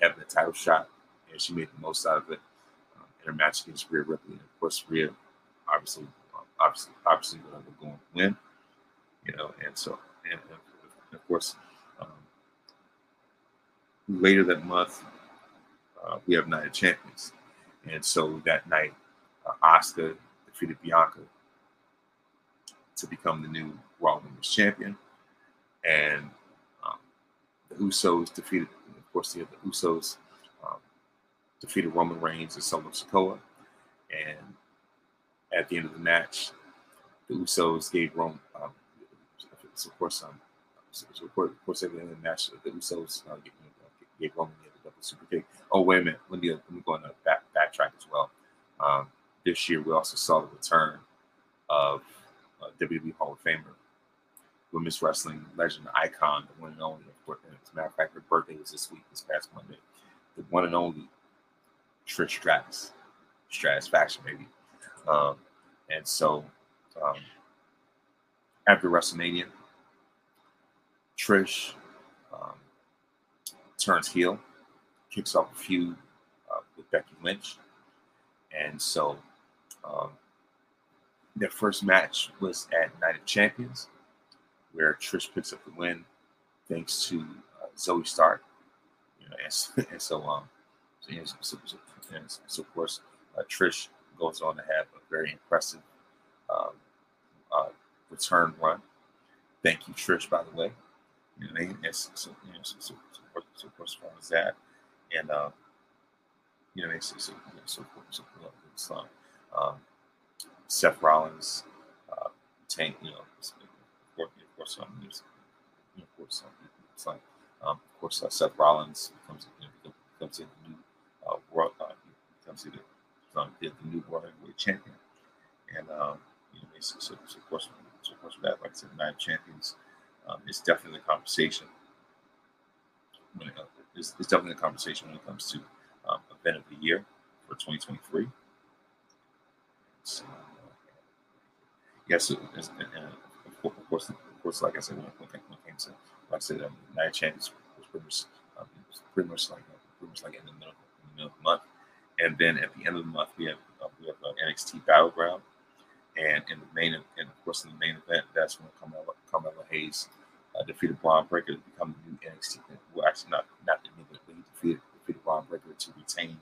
having the title shot, and she made the most out of it um, in her match against Rhea Ripley. And of course, Rhea obviously, obviously, obviously, going to win you know, and so, and, and of course, um, later that month, uh, we have Night of Champions. And so that night, uh, Asuka defeated Bianca to become the new Raw Women's Champion. And um, the Usos defeated, of course, the, the Usos um, defeated Roman Reigns and Solo Sikoa. And at the end of the match, the Usos gave Roman, um, of course, um, of course, of course, everything in the match, the Usos uh, gave, gave Roman the double super kick. Oh, wait a minute, let me let me go on the back backtrack as well. Um, this year, we also saw the return of uh, WWE Hall of Famer, women's wrestling legend, icon, the one and only. As a matter of fact, her birthday was this week, this past Monday. The one and only Trish Stratus, Stratusfaction, maybe. Um, and so, um, after WrestleMania, Trish um, turns heel, kicks off a feud uh, with Becky Lynch. And so um, their first match was at Night of Champions, where Trish picks up the win thanks to uh, Zoey Stark. You know, and, and so, um, so, know, so, so, so, of course, uh, Trish goes on to have a very impressive um, uh, return run. Thank you, Trish, by the way. You know, they, so, so, you know, so, so, so, so, of course, is that, and uh, you know, so, so, so, so, so um, Seth Rollins, uh, Tank, you know, of course, um, of course, um, it's like, um, of course, uh, Seth Rollins becomes, you know, becomes the new uh, world, uh, becomes the, um, the, the new world heavyweight champion, and um, you know, so, so, so of course, so of course, that, like I said, nine champions um, it's definitely a conversation. When it, it's, it's, definitely a conversation when it comes to um, event of the year for 2023. So, yes, and, and of course, of course, like I said, when, when, it came to, like I said, um, Night Champions was pretty much, um, was pretty much like pretty much like in the middle, in the middle of the month, and then at the end of the month we have uh, we have uh, NXT Battleground, and in the main, and of course in the main event, that's when Carmelo, Carmelo Hayes uh, defeated Bron Breakker to become the new NXT. Well, actually, not not the but he defeated, defeated Bron Breakker to retain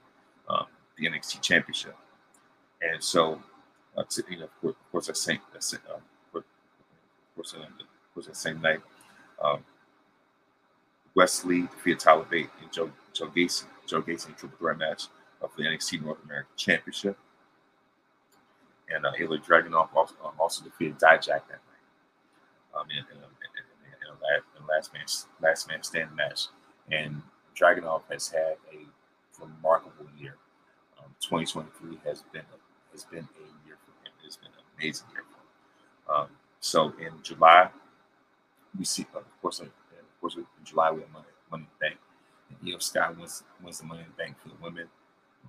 um, the NXT Championship. And so, uh, you know, of course, of course that same, that same uh, of course, of course, that same night, um, Wes Lee defeated Tyler Bate and Joe Joe Gacy, Joe Gacy in triple threat match for the NXT North American Championship. And uh, Ilya Dragunov also, um, also defeated Dijak that night um, in, in, in, in, a last last man last man stand match. And Dragunov has had a remarkable year. Um, 2023 has been a, has been a. It's been an amazing year. Um, so in July, we see, of course, of course, in July we have Money, Money in the Bank. And Iyo Sky wins, wins the Money in the Bank for the women.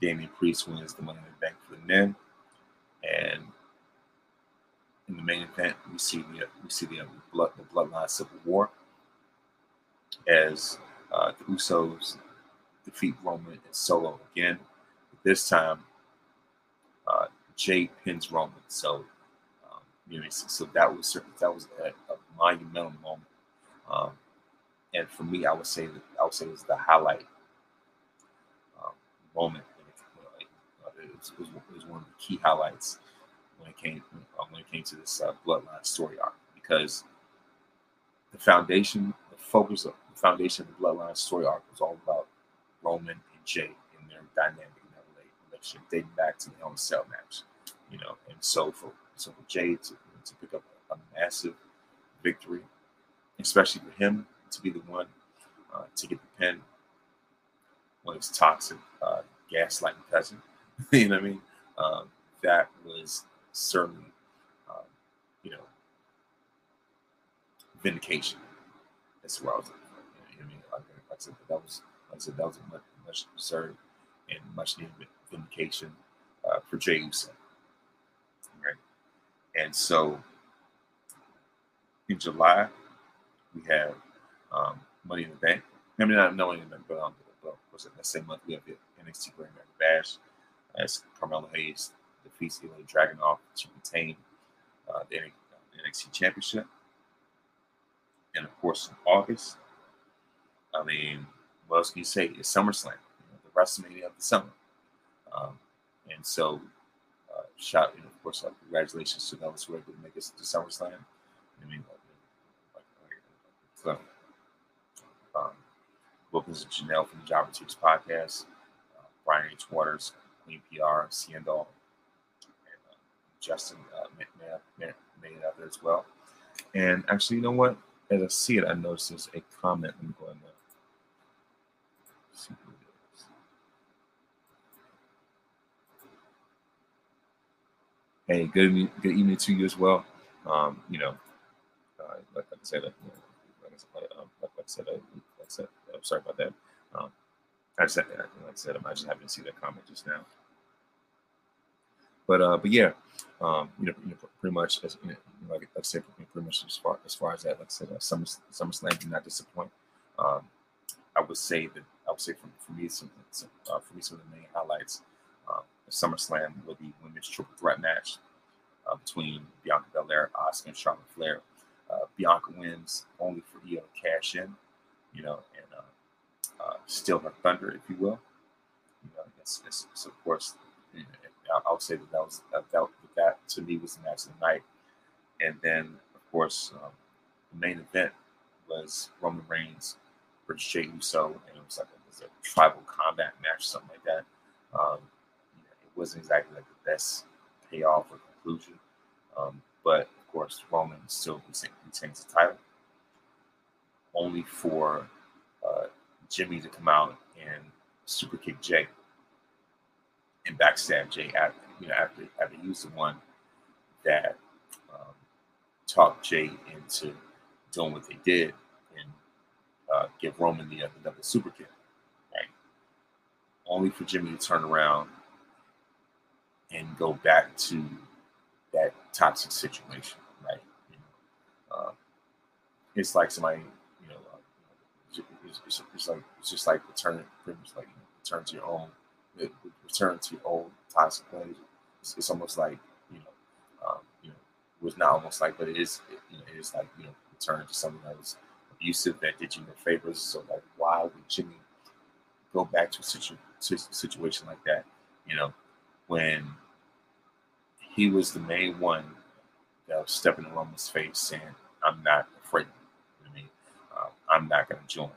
Damian Priest wins the Money in the Bank for the men. And in the main event, we see the we see the blood the bloodline civil war as uh, the Usos defeat Roman and Solo again. This time, uh, Jey pins Roman. So, um, you know, so that was that was a, a monumental moment. Um, and for me, I would say that I would say it was the highlight um, moment. It was, it, was, it was, one of the key highlights when it came uh, when it came to this uh, bloodline story arc because the foundation, the focus of the foundation of the bloodline story arc was all about Roman and Jey and their dynamic in dating back to the in Cell match, you know. And so for so for Jey to, to pick up a, massive victory, especially for him to be the one uh, to get the pin when it's toxic, uh, gaslighting cousin. you know what I mean? Um, that was certainly, um, you know, vindication. That's where I was. You know, I mean, like, like I said, that was, like I said, that was much, much deserved and much needed vindication uh, for Uso. Right, and so in July we have um, Money in the Bank. I mean, not Money in the Bank, but um, but was it that same month we have the NXT Grand Bash as Carmelo Hayes defeats Ilya Dragunov to retain uh, the NXT Championship. And of course, in August, I mean, what else can you say? It's SummerSlam, you know, the WrestleMania of the summer. Um, and so, uh, shout, know, of course, uh, congratulations to those who were able to make it to SummerSlam. I mean, like, like, so, um, Wilkins and Janelle from the Jobber Teach podcast, uh, Brian H. Waters, Queen PR, Ciendol, and uh, Justin uh, made, made, made it out there as well. And actually, you know what? As I see it, I noticed there's a comment. Let me go in there. See who it is. Hey, good evening, good evening to you as well. Um, you know, uh, like, like I said, uh, you know, like, I uh, like, like I said, uh, like I said, I'm sorry about that. Um, I just, like I said, I just happened to see that comment just now. But uh, but yeah, um, you know, you know, pretty much as you know, like, like I said, pretty much as far as far as that, like I said, uh, Summer SummerSlam did not disappoint. Um, I would say that I would say for, for me, some, some uh, for me, some of the main highlights, uh, SummerSlam would be women's triple threat match uh, between Bianca Belair, Asuka, and Charlotte Flair. Uh, Bianca wins only for Iyo to cash in, you know, and uh, uh, steal her thunder, if you will. You know, it's, it's, it's of course you know, I, would say that that was that, that, that to me was the match of the night. And then, of course, um, the main event was Roman Reigns versus Jey Uso, and it was like a, it was a tribal combat match, something like that. Um, wasn't exactly like the best payoff or conclusion, um, but of course, Roman still retains the title, only for uh, Jimmy to come out and super kick Jey and backstab Jey after you know after after he was the one that um, talked Jey into doing what they did and uh, give Roman the, uh, the double super kick, right? Only for Jimmy to turn around and go back to that toxic situation, right? Uh, it's like somebody, you know, uh, it's, it's, it's, like it's just like return, pretty much like return to your own return to old toxic ways. It's, it's, almost like you know, um, you know, it was not almost like, but it is, it, you know, it is like you know, return to something that was abusive that did you no favors. So like, why would Jimmy go back to a situ- situation like that? You know, when he was the main one that was stepping in Roman's face, saying, "I'm not afraid." You know I mean, uh, I'm not going to join.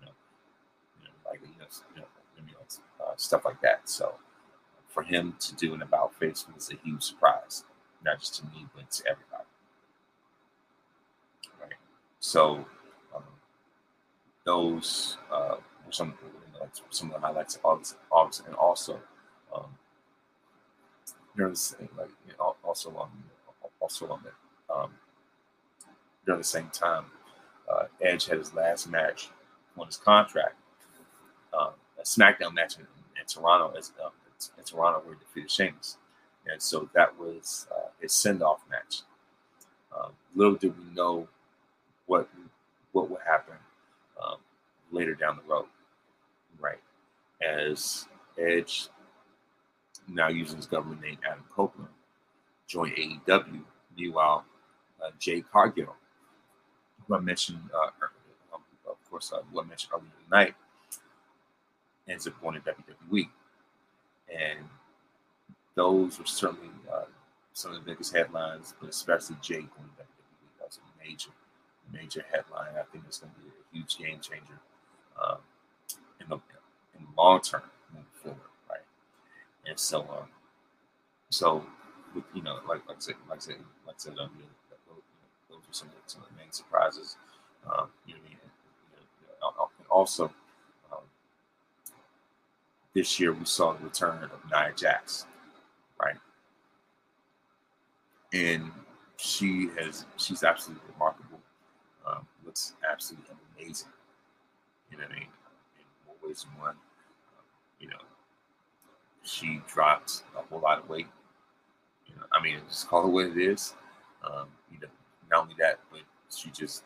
You know, you know, like you know, you know uh, stuff like that. So for him to do an about face was a huge surprise, not just to me, but to everybody. Right. So um, those uh, were some like some of the highlights of August, August and also um, during the same like you know, also on also on the um, during the same time, uh, Edge had his last match on his contract, um, a SmackDown match in, in Toronto as uh, in Toronto where he defeated Sheamus. And so that was uh, his send off match. Um, little did we know what what would happen um, later down the road, right? As Edge, now using his government name Adam Copeland, joined AEW. Meanwhile, uh, Jade Cargill, who I mentioned, uh, um, of course, uh, who I mentioned earlier tonight, ends up going to WWE and those were certainly uh, some of the biggest headlines, but especially Jade going to WWE. That was a major, major headline. I think it's going to be a huge game changer um, in the in the long term? And so, um, so with, you know, like like I said, like I said, like I said, um, you know, those are some of, the, some of the main surprises. Um, you know, and, also this year we saw the return of Nia Jax, right? And she has she's absolutely remarkable. Um, looks absolutely amazing. You know what I mean? In more ways than one. Um, you know, she dropped a whole lot of weight. You know, I mean, just call it what it is. Um, you know, not only that, but she just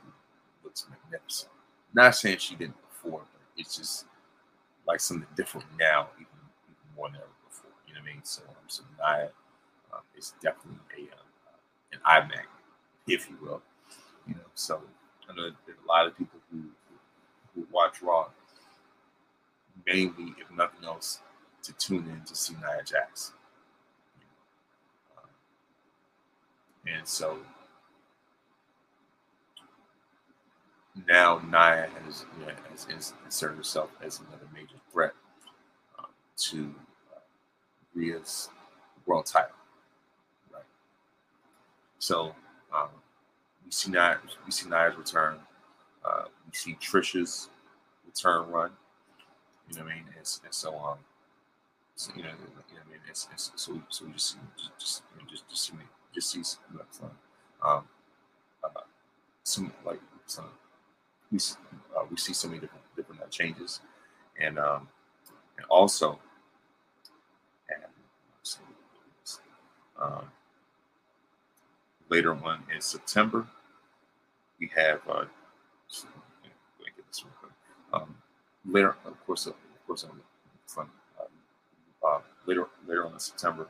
looks magnificent. Not saying she didn't before, but it's just like something different now, even, even more than ever before. You know what I mean? So, um, so Nia um, is definitely a uh, an eye magnet, if you will. You know, so I know there's a lot of people who who, who watch Raw mainly, if nothing else, to tune in to see Nia Jax. Um, and so now Nia has, you know, has inserted herself as another major threat um, to uh, Rhea's world title. Right. So um, we see Nia, we see Nia's return. Uh, we see Trish's return run. You know what I mean? And, and so um, so, you know, I mean? It's, it's, so so we just just just you know, just just see just see some, um, uh, some like some we uh, we see so many different different uh, changes, and um, and also, and um, later on in September, we have uh, um, later, of course, of course, um, from later later on in September,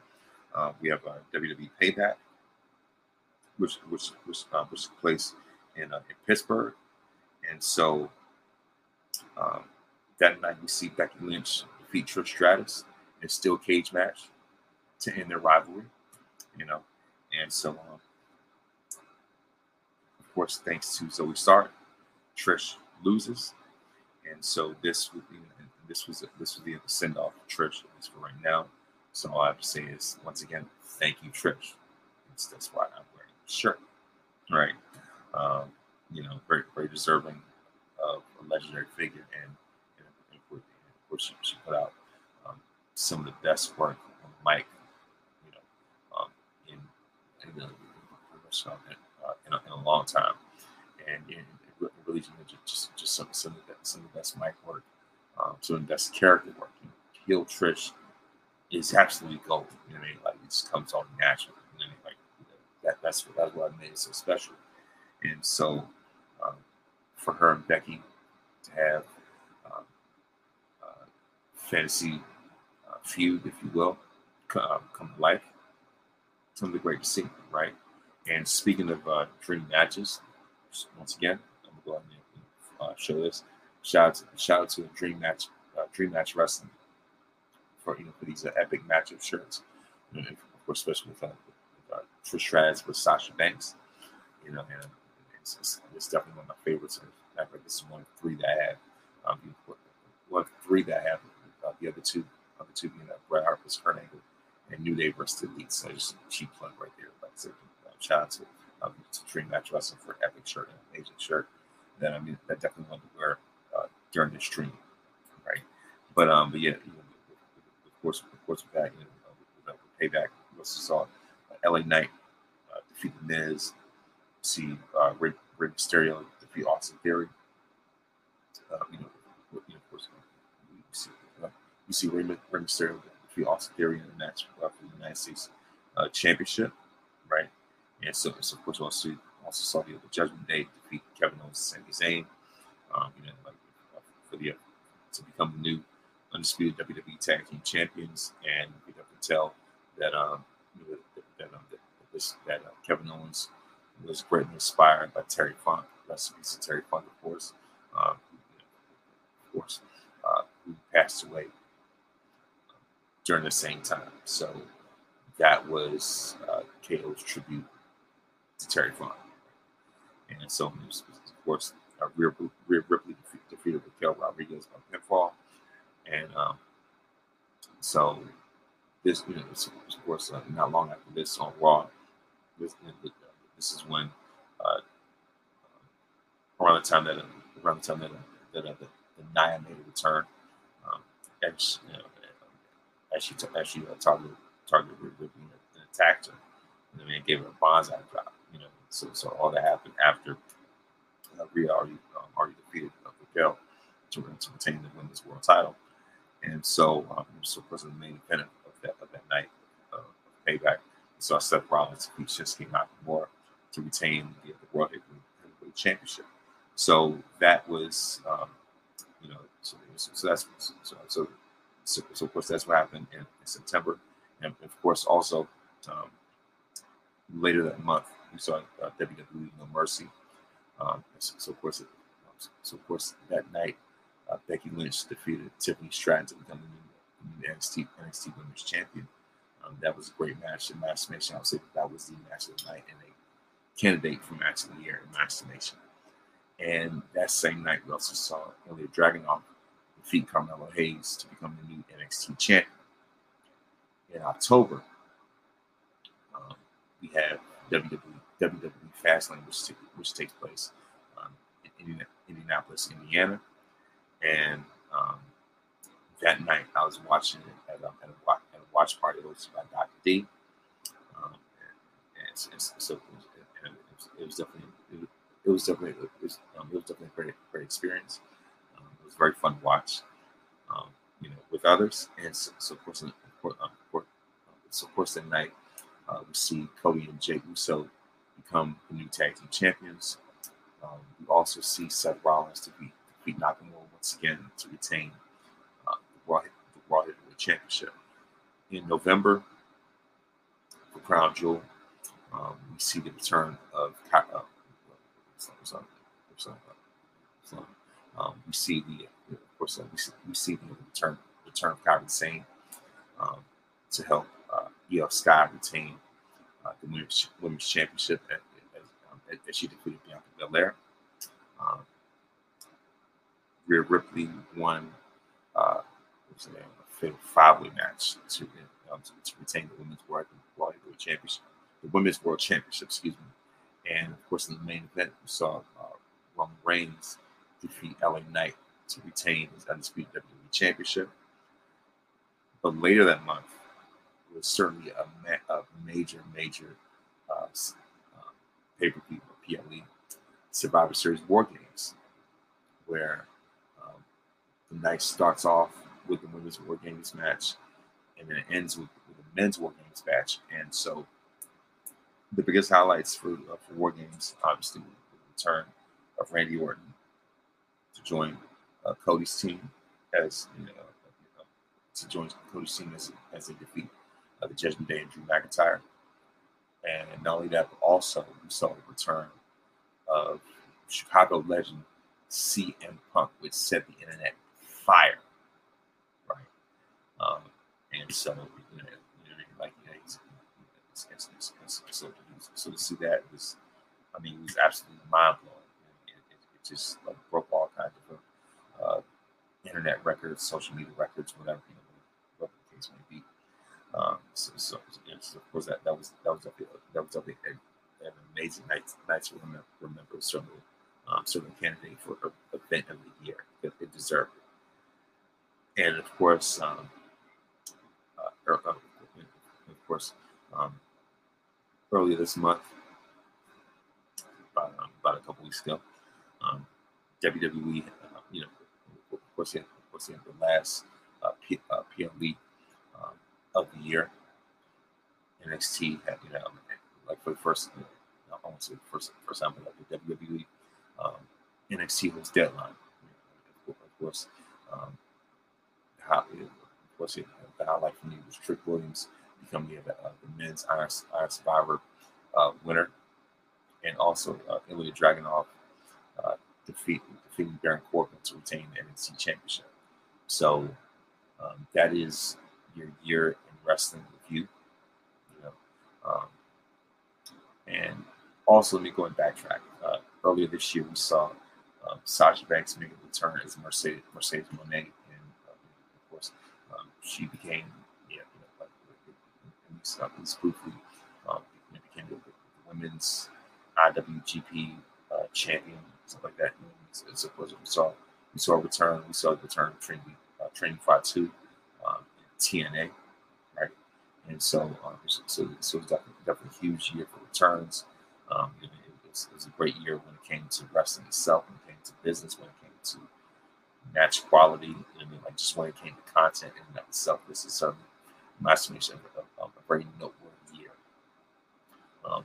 uh, we have a WWE Payback, which which which uh, which took place in uh, in Pittsburgh. And so um, that night we see Becky Lynch defeat Trish Stratus in a steel cage match to end their rivalry, you know. And so, um, of course, thanks to Zoey Stark, Trish loses, and so this would be this was this was the send off of Trish at least for right now. So all I have to say is once again, thank you, Trish. That's, that's why I'm wearing the shirt, right? Um, you know, very, very deserving of a legendary figure. And, and, and of course, she, she put out um, some of the best work on mic, you know, um, in, in, uh, in, a, in, a, long time. And, and it really, just, just some, some, of the, some of the best mic work, um, of the character work. You Heel Trish is absolutely gold. You know what I mean? Like it just comes on naturally. You know, I mean? like that, that's what that's what made it so special. And so um, for her and Becky to have um, uh, fantasy uh, feud, if you will, um, come to life. Something great to see, right? And speaking of uh, dream matches, once again, I'm going to go ahead and uh, show this. Shout out to, shout out to Dream Match uh, Dream Match Wrestling for you know for these uh, epic matchup shirts. You know, of course, especially with, uh, with uh, Trish Stratus with Sasha Banks. You know, and it's, it's, it's, definitely one of my favorites. Fact, like this is one of three that I have. Um, one of three that I have. Uh, the other two, other two being uh, Bret Hart versus Kurt Angle and New Day versus Elite. So just a cheap plug right there. Like I said, uh, shout out to, um, to Dream Match Wrestling for epic shirt and amazing shirt Then I mean that definitely want to wear during the stream, right? But um, but yeah, you know, of course, of course, with that, you know, with payback, we also saw uh, LA Knight uh, defeat the Miz, see uh, Rey, Rey Mysterio defeat Austin Theory. Uh, you know, you know, of course, you see, uh, see Rey, Rey Mysterio defeat Austin Theory in the match uh, for the United States uh, Championship, right? And so, so of course, also also saw the, the Judgment Day defeat Kevin Owens and Sami Zayn. Um, you know, like uh, to become new undisputed WWE Tag Team Champions, and you can tell that um that, um, that, this, that uh, Kevin Owens was greatly inspired by Terry Funk. Recipes of Terry Funk, of course, um, of course, uh, who passed away during the same time. So that was uh, KO's tribute to Terry Funk. And so, of course, uh, Rhea, Rhea Ripley defeated Raquel Rodriguez by pinfall. And um, so, this, you know, of course, uh, not long after this on Raw, this, this is when, uh, around the time that, around the time that, that, uh, the, the Nia made a return, um, and, you know, as she, as she uh, targeted, targeted Ripley and attacked her, and then gave her a banzai drop. You know, so, so all that happened after uh, Rhea already, um, already defeated uh, Raquel to, to retain the women's world title. And so, um, so course, the main event of that, of that night, uh, payback, so I Seth Rollins defeat Shinsuke Nakamura to retain the, the World Heavyweight Championship. So that was, um, you know, so, so that's so, so, so, of course that's what happened in, in September, and of course also um, later that month we saw uh, WWE No Mercy. Um, so, so, of course, so of course that night, uh, Becky Lynch defeated Tiffany Stratton to become the new, NXT NXT Women's Champion. Um, that was a great match. And Match Nation, I would say that, that was the match of the night and a candidate for Match of the Year in Nation. And that same night, we also saw Ilya Dragunov defeat Carmelo Hayes to become the new NXT champion. In October, um, we have WWE WWE Fastlane, which which takes place um, in Indianapolis, Indiana, and um, that night I was watching it at a, at a, at a watch party hosted by Dr. D. Um, and, it was, it was, definitely it, was definitely um, it was definitely a great great experience. Um, it was very fun to watch, um, you know, with others, and so, so of course, of course, so of course that night uh, we see Cody and Jey Uso become the new tag team champions. Um, we also see Seth Rollins to beat, defeat Nakamura once again to retain uh, the Raw, the Raw Championship. In November, for Crown Jewel, um, we see the return of uh, um, we see the of course uh, we, see, we see the return return of Kairi Sane um, to help uh, Iyo Sky retain uh, the women's, women's championship as, um, as she defeated Bianca Belair. Um, Rhea Ripley won uh, what's the name, a fatal five-way match to, um, to, retain the women's world, world championship, the women's world championship, excuse me. And of course, in the main event, we saw uh, Roman Reigns defeat LA Knight to retain his undisputed WWE championship. But later that month, was certainly a, ma- a major, major uh, uh, pay per view PLE Survivor Series War Games, where um, the night starts off with the women's War Games match and then it ends with, with the men's War Games match. And so the biggest highlights for, uh, for War Games, obviously, the return of Randy Orton to join uh, Cody's team as you know, to join Cody's team as, as they defeat uh, the Judgment Day and Drew McIntyre. And not only that, but also we saw the return of Chicago legend CM Punk, which set the internet fire, right? Um, and so, you know, you know like, you know, it's, it's, it's, it's, so, so to see that was, I mean, it was absolutely mind blowing. It, it, it, just like broke all kinds of uh, internet records, social media records, whatever, you know, whatever the case may be. Um, so, so, so, of course, that, that was that was a, that was a, an amazing night night to remember, remember certainly um, certainly candidate for event of the year. It, it deserved it. And of course, um, uh, er, uh, of course, um, earlier this month, about, um, about a couple weeks ago, um, WWE, uh, you know, of course, of course, had the last uh, P, uh, PLE of the year. NXT had, you know, like for the first, you know, I say the first first but like the WWE um, NXT was deadline. Of course, um, how, of course, the highlight for me was Trick Williams becoming the, uh, the men's Iron, Iron Survivor uh, winner, and also uh, Ilja Dragunov uh, defeat, defeating Baron Corbin to retain the NXT Championship. So um, that is your year wrestling with You You know, um, and also let me go and backtrack. Uh, earlier this year, we saw um, Sasha Banks make a return as Mercedes Mercedes Moné, and uh, of course, um, she became yeah, you know, like, at least, at least briefly, um, became the, the, women's IWGP uh, champion, stuff like that. And so, we saw we saw a return. We saw the return of Trinity uh, Trinity Fatu, um, TNA? And so, um, so, so, so definitely, definitely a huge year for returns. Um, it, was, it was a great year when it came to wrestling itself, when it came to business, when it came to match quality. I mean, like just when it came to content in and of itself, this is certainly my estimation of, of, a very noteworthy year. Um,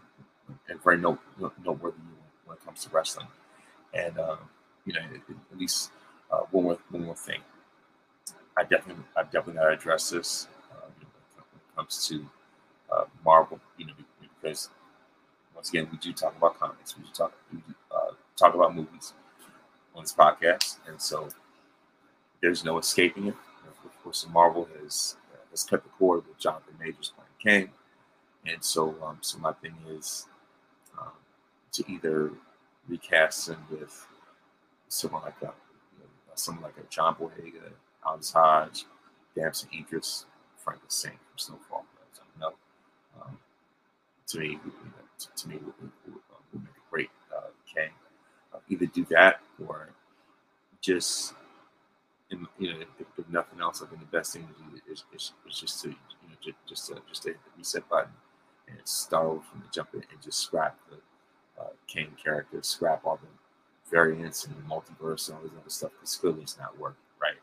and very note, noteworthy year when it comes to wrestling. And um, you know, at least uh, one more one more thing. I definitely I definitely got to address this it comes to uh, Marvel. You know, because once again, we do talk about comics. We do talk we do, uh, talk about movies on this podcast, and so there's no escaping it. Of course, Marvel has has cut the cord with Jonathan Majors playing Kang, and so um, so my thing is um, to either recast him with someone like a you know, someone like a John Boyega, Aldis Hodge, Damson Idris, Frank Saint from Snowfall. You know, um, to me, to, to me would, would, would, make a great uh, Kang. Uh, either do that or just, you know, if, if, nothing else, I think the best thing to do is, is, is just to, you know, just just to, just to hit the reset button and start over from the jump and just scrap the uh, Kang character, scrap all the variants and the multiverse and all this other stuff because clearly it's not working, right?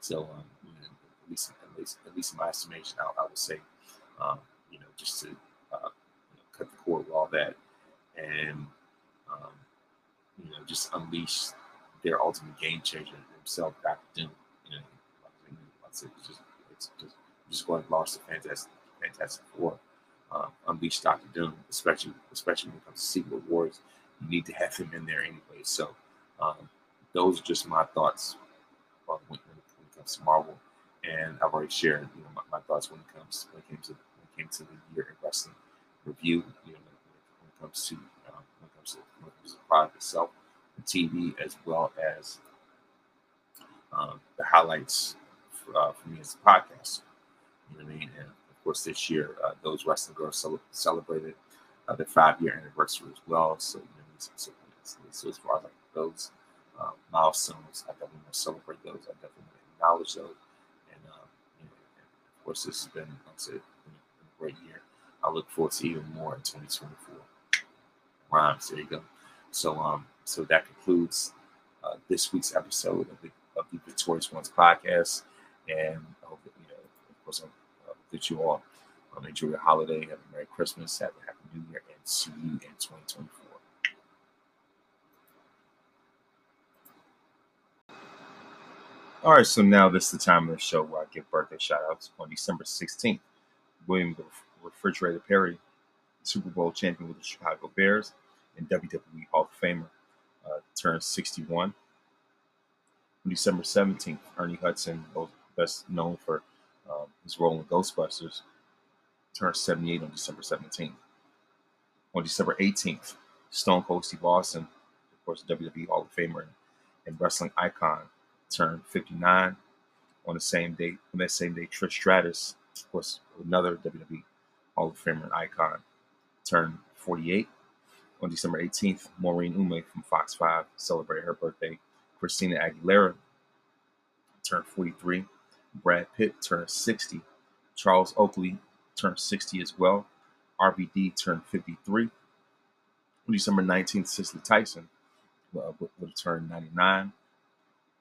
So, um, you know, at least, at least in my estimation, I, I would say, um, you know, just to uh, cut the cord with all that, and um, you know, just unleash their ultimate game changer himself, Doctor Doom. You know, like I said, it's just it's just just going to launch the Fantastic Fantastic Four. Um, unleash Doctor Doom, especially especially when it comes to Secret Wars. You need to have him in there anyway. So um, those are just my thoughts when, when, it comes to Marvel, and I've already shared you know my, my thoughts when it comes when it came to when it came to the year in wrestling review, you know, when it comes to um, when it comes to, when it comes to the product itself, the TV, as well as um, the highlights for, uh, for me as a podcaster. You know what I mean? And of course, this year, uh, those wrestling girls cel- celebrated uh, their five-year anniversary as well. So, you know, so, so, so as far as like those um, milestones, I definitely want to celebrate those. I definitely want to acknowledge those. And, um, you know, and of course, this has been, I said, a great year. I look forward to even more in 2024. Rhymes, there you go. So, um, so that concludes uh, this week's episode of the, of the Victorious Ones podcast. And I hope that, you know, of course, I hope that you all um, enjoy your holiday, have a Merry Christmas, have a Happy New Year, and see you in 2024. All right, so now this is the time of the show where I give birthday shout outs on December 16th. William Refrigerator Perry, Super Bowl champion with the Chicago Bears, and WWE Hall of Famer, uh, turns 61. On December 17th, Ernie Hudson, best known for um, his role in Ghostbusters, turned 78 on December 17th. On December 18th, Stone Cold Steve Austin, of course, WWE Hall of Famer and wrestling icon, turned 59. On the same date, on that same day, Trish Stratus, of course, another WWE Hall of Famer and icon, turned 48. On December 18th, Maureen Umeh from Fox 5 celebrated her birthday. Christina Aguilera turned 43. Brad Pitt turned 60. Charles Oakley turned 60 as well. RVD turned 53. On December 19th, Cicely Tyson uh, would have turned 99.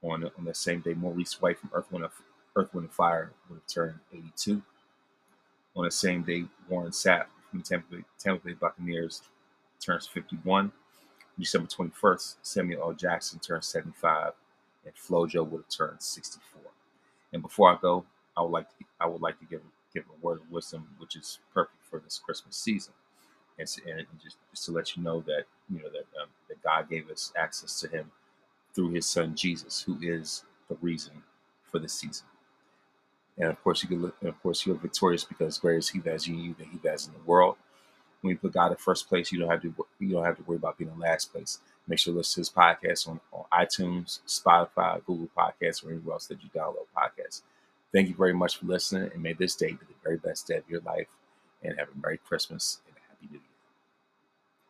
On, on that same day, Maurice White from Earth, Wind, Earth, Wind and Fire would have turned 82. On the same day, Warren Sapp from the Tampa Bay, Tampa Bay Buccaneers turns 51. December 21st, Samuel L. Jackson turns 75, and FloJo would have turned 64. And before I go, I would like to I would like to give give a word of wisdom, which is perfect for this Christmas season, and, and just just to let you know that you know that um, that God gave us access to Him through His Son Jesus, who is the reason for the season. And of course, you can look, of course, you're victorious because greater is He that is in you than He that is in the world. When you put God in first place, you don't have to you don't have to worry about being in last place. Make sure to listen to his podcast on, on iTunes, Spotify, Google Podcasts, or anywhere else that you download podcasts. Thank you very much for listening, and may this day be the very best day of your life. And have a Merry Christmas and a Happy New Year.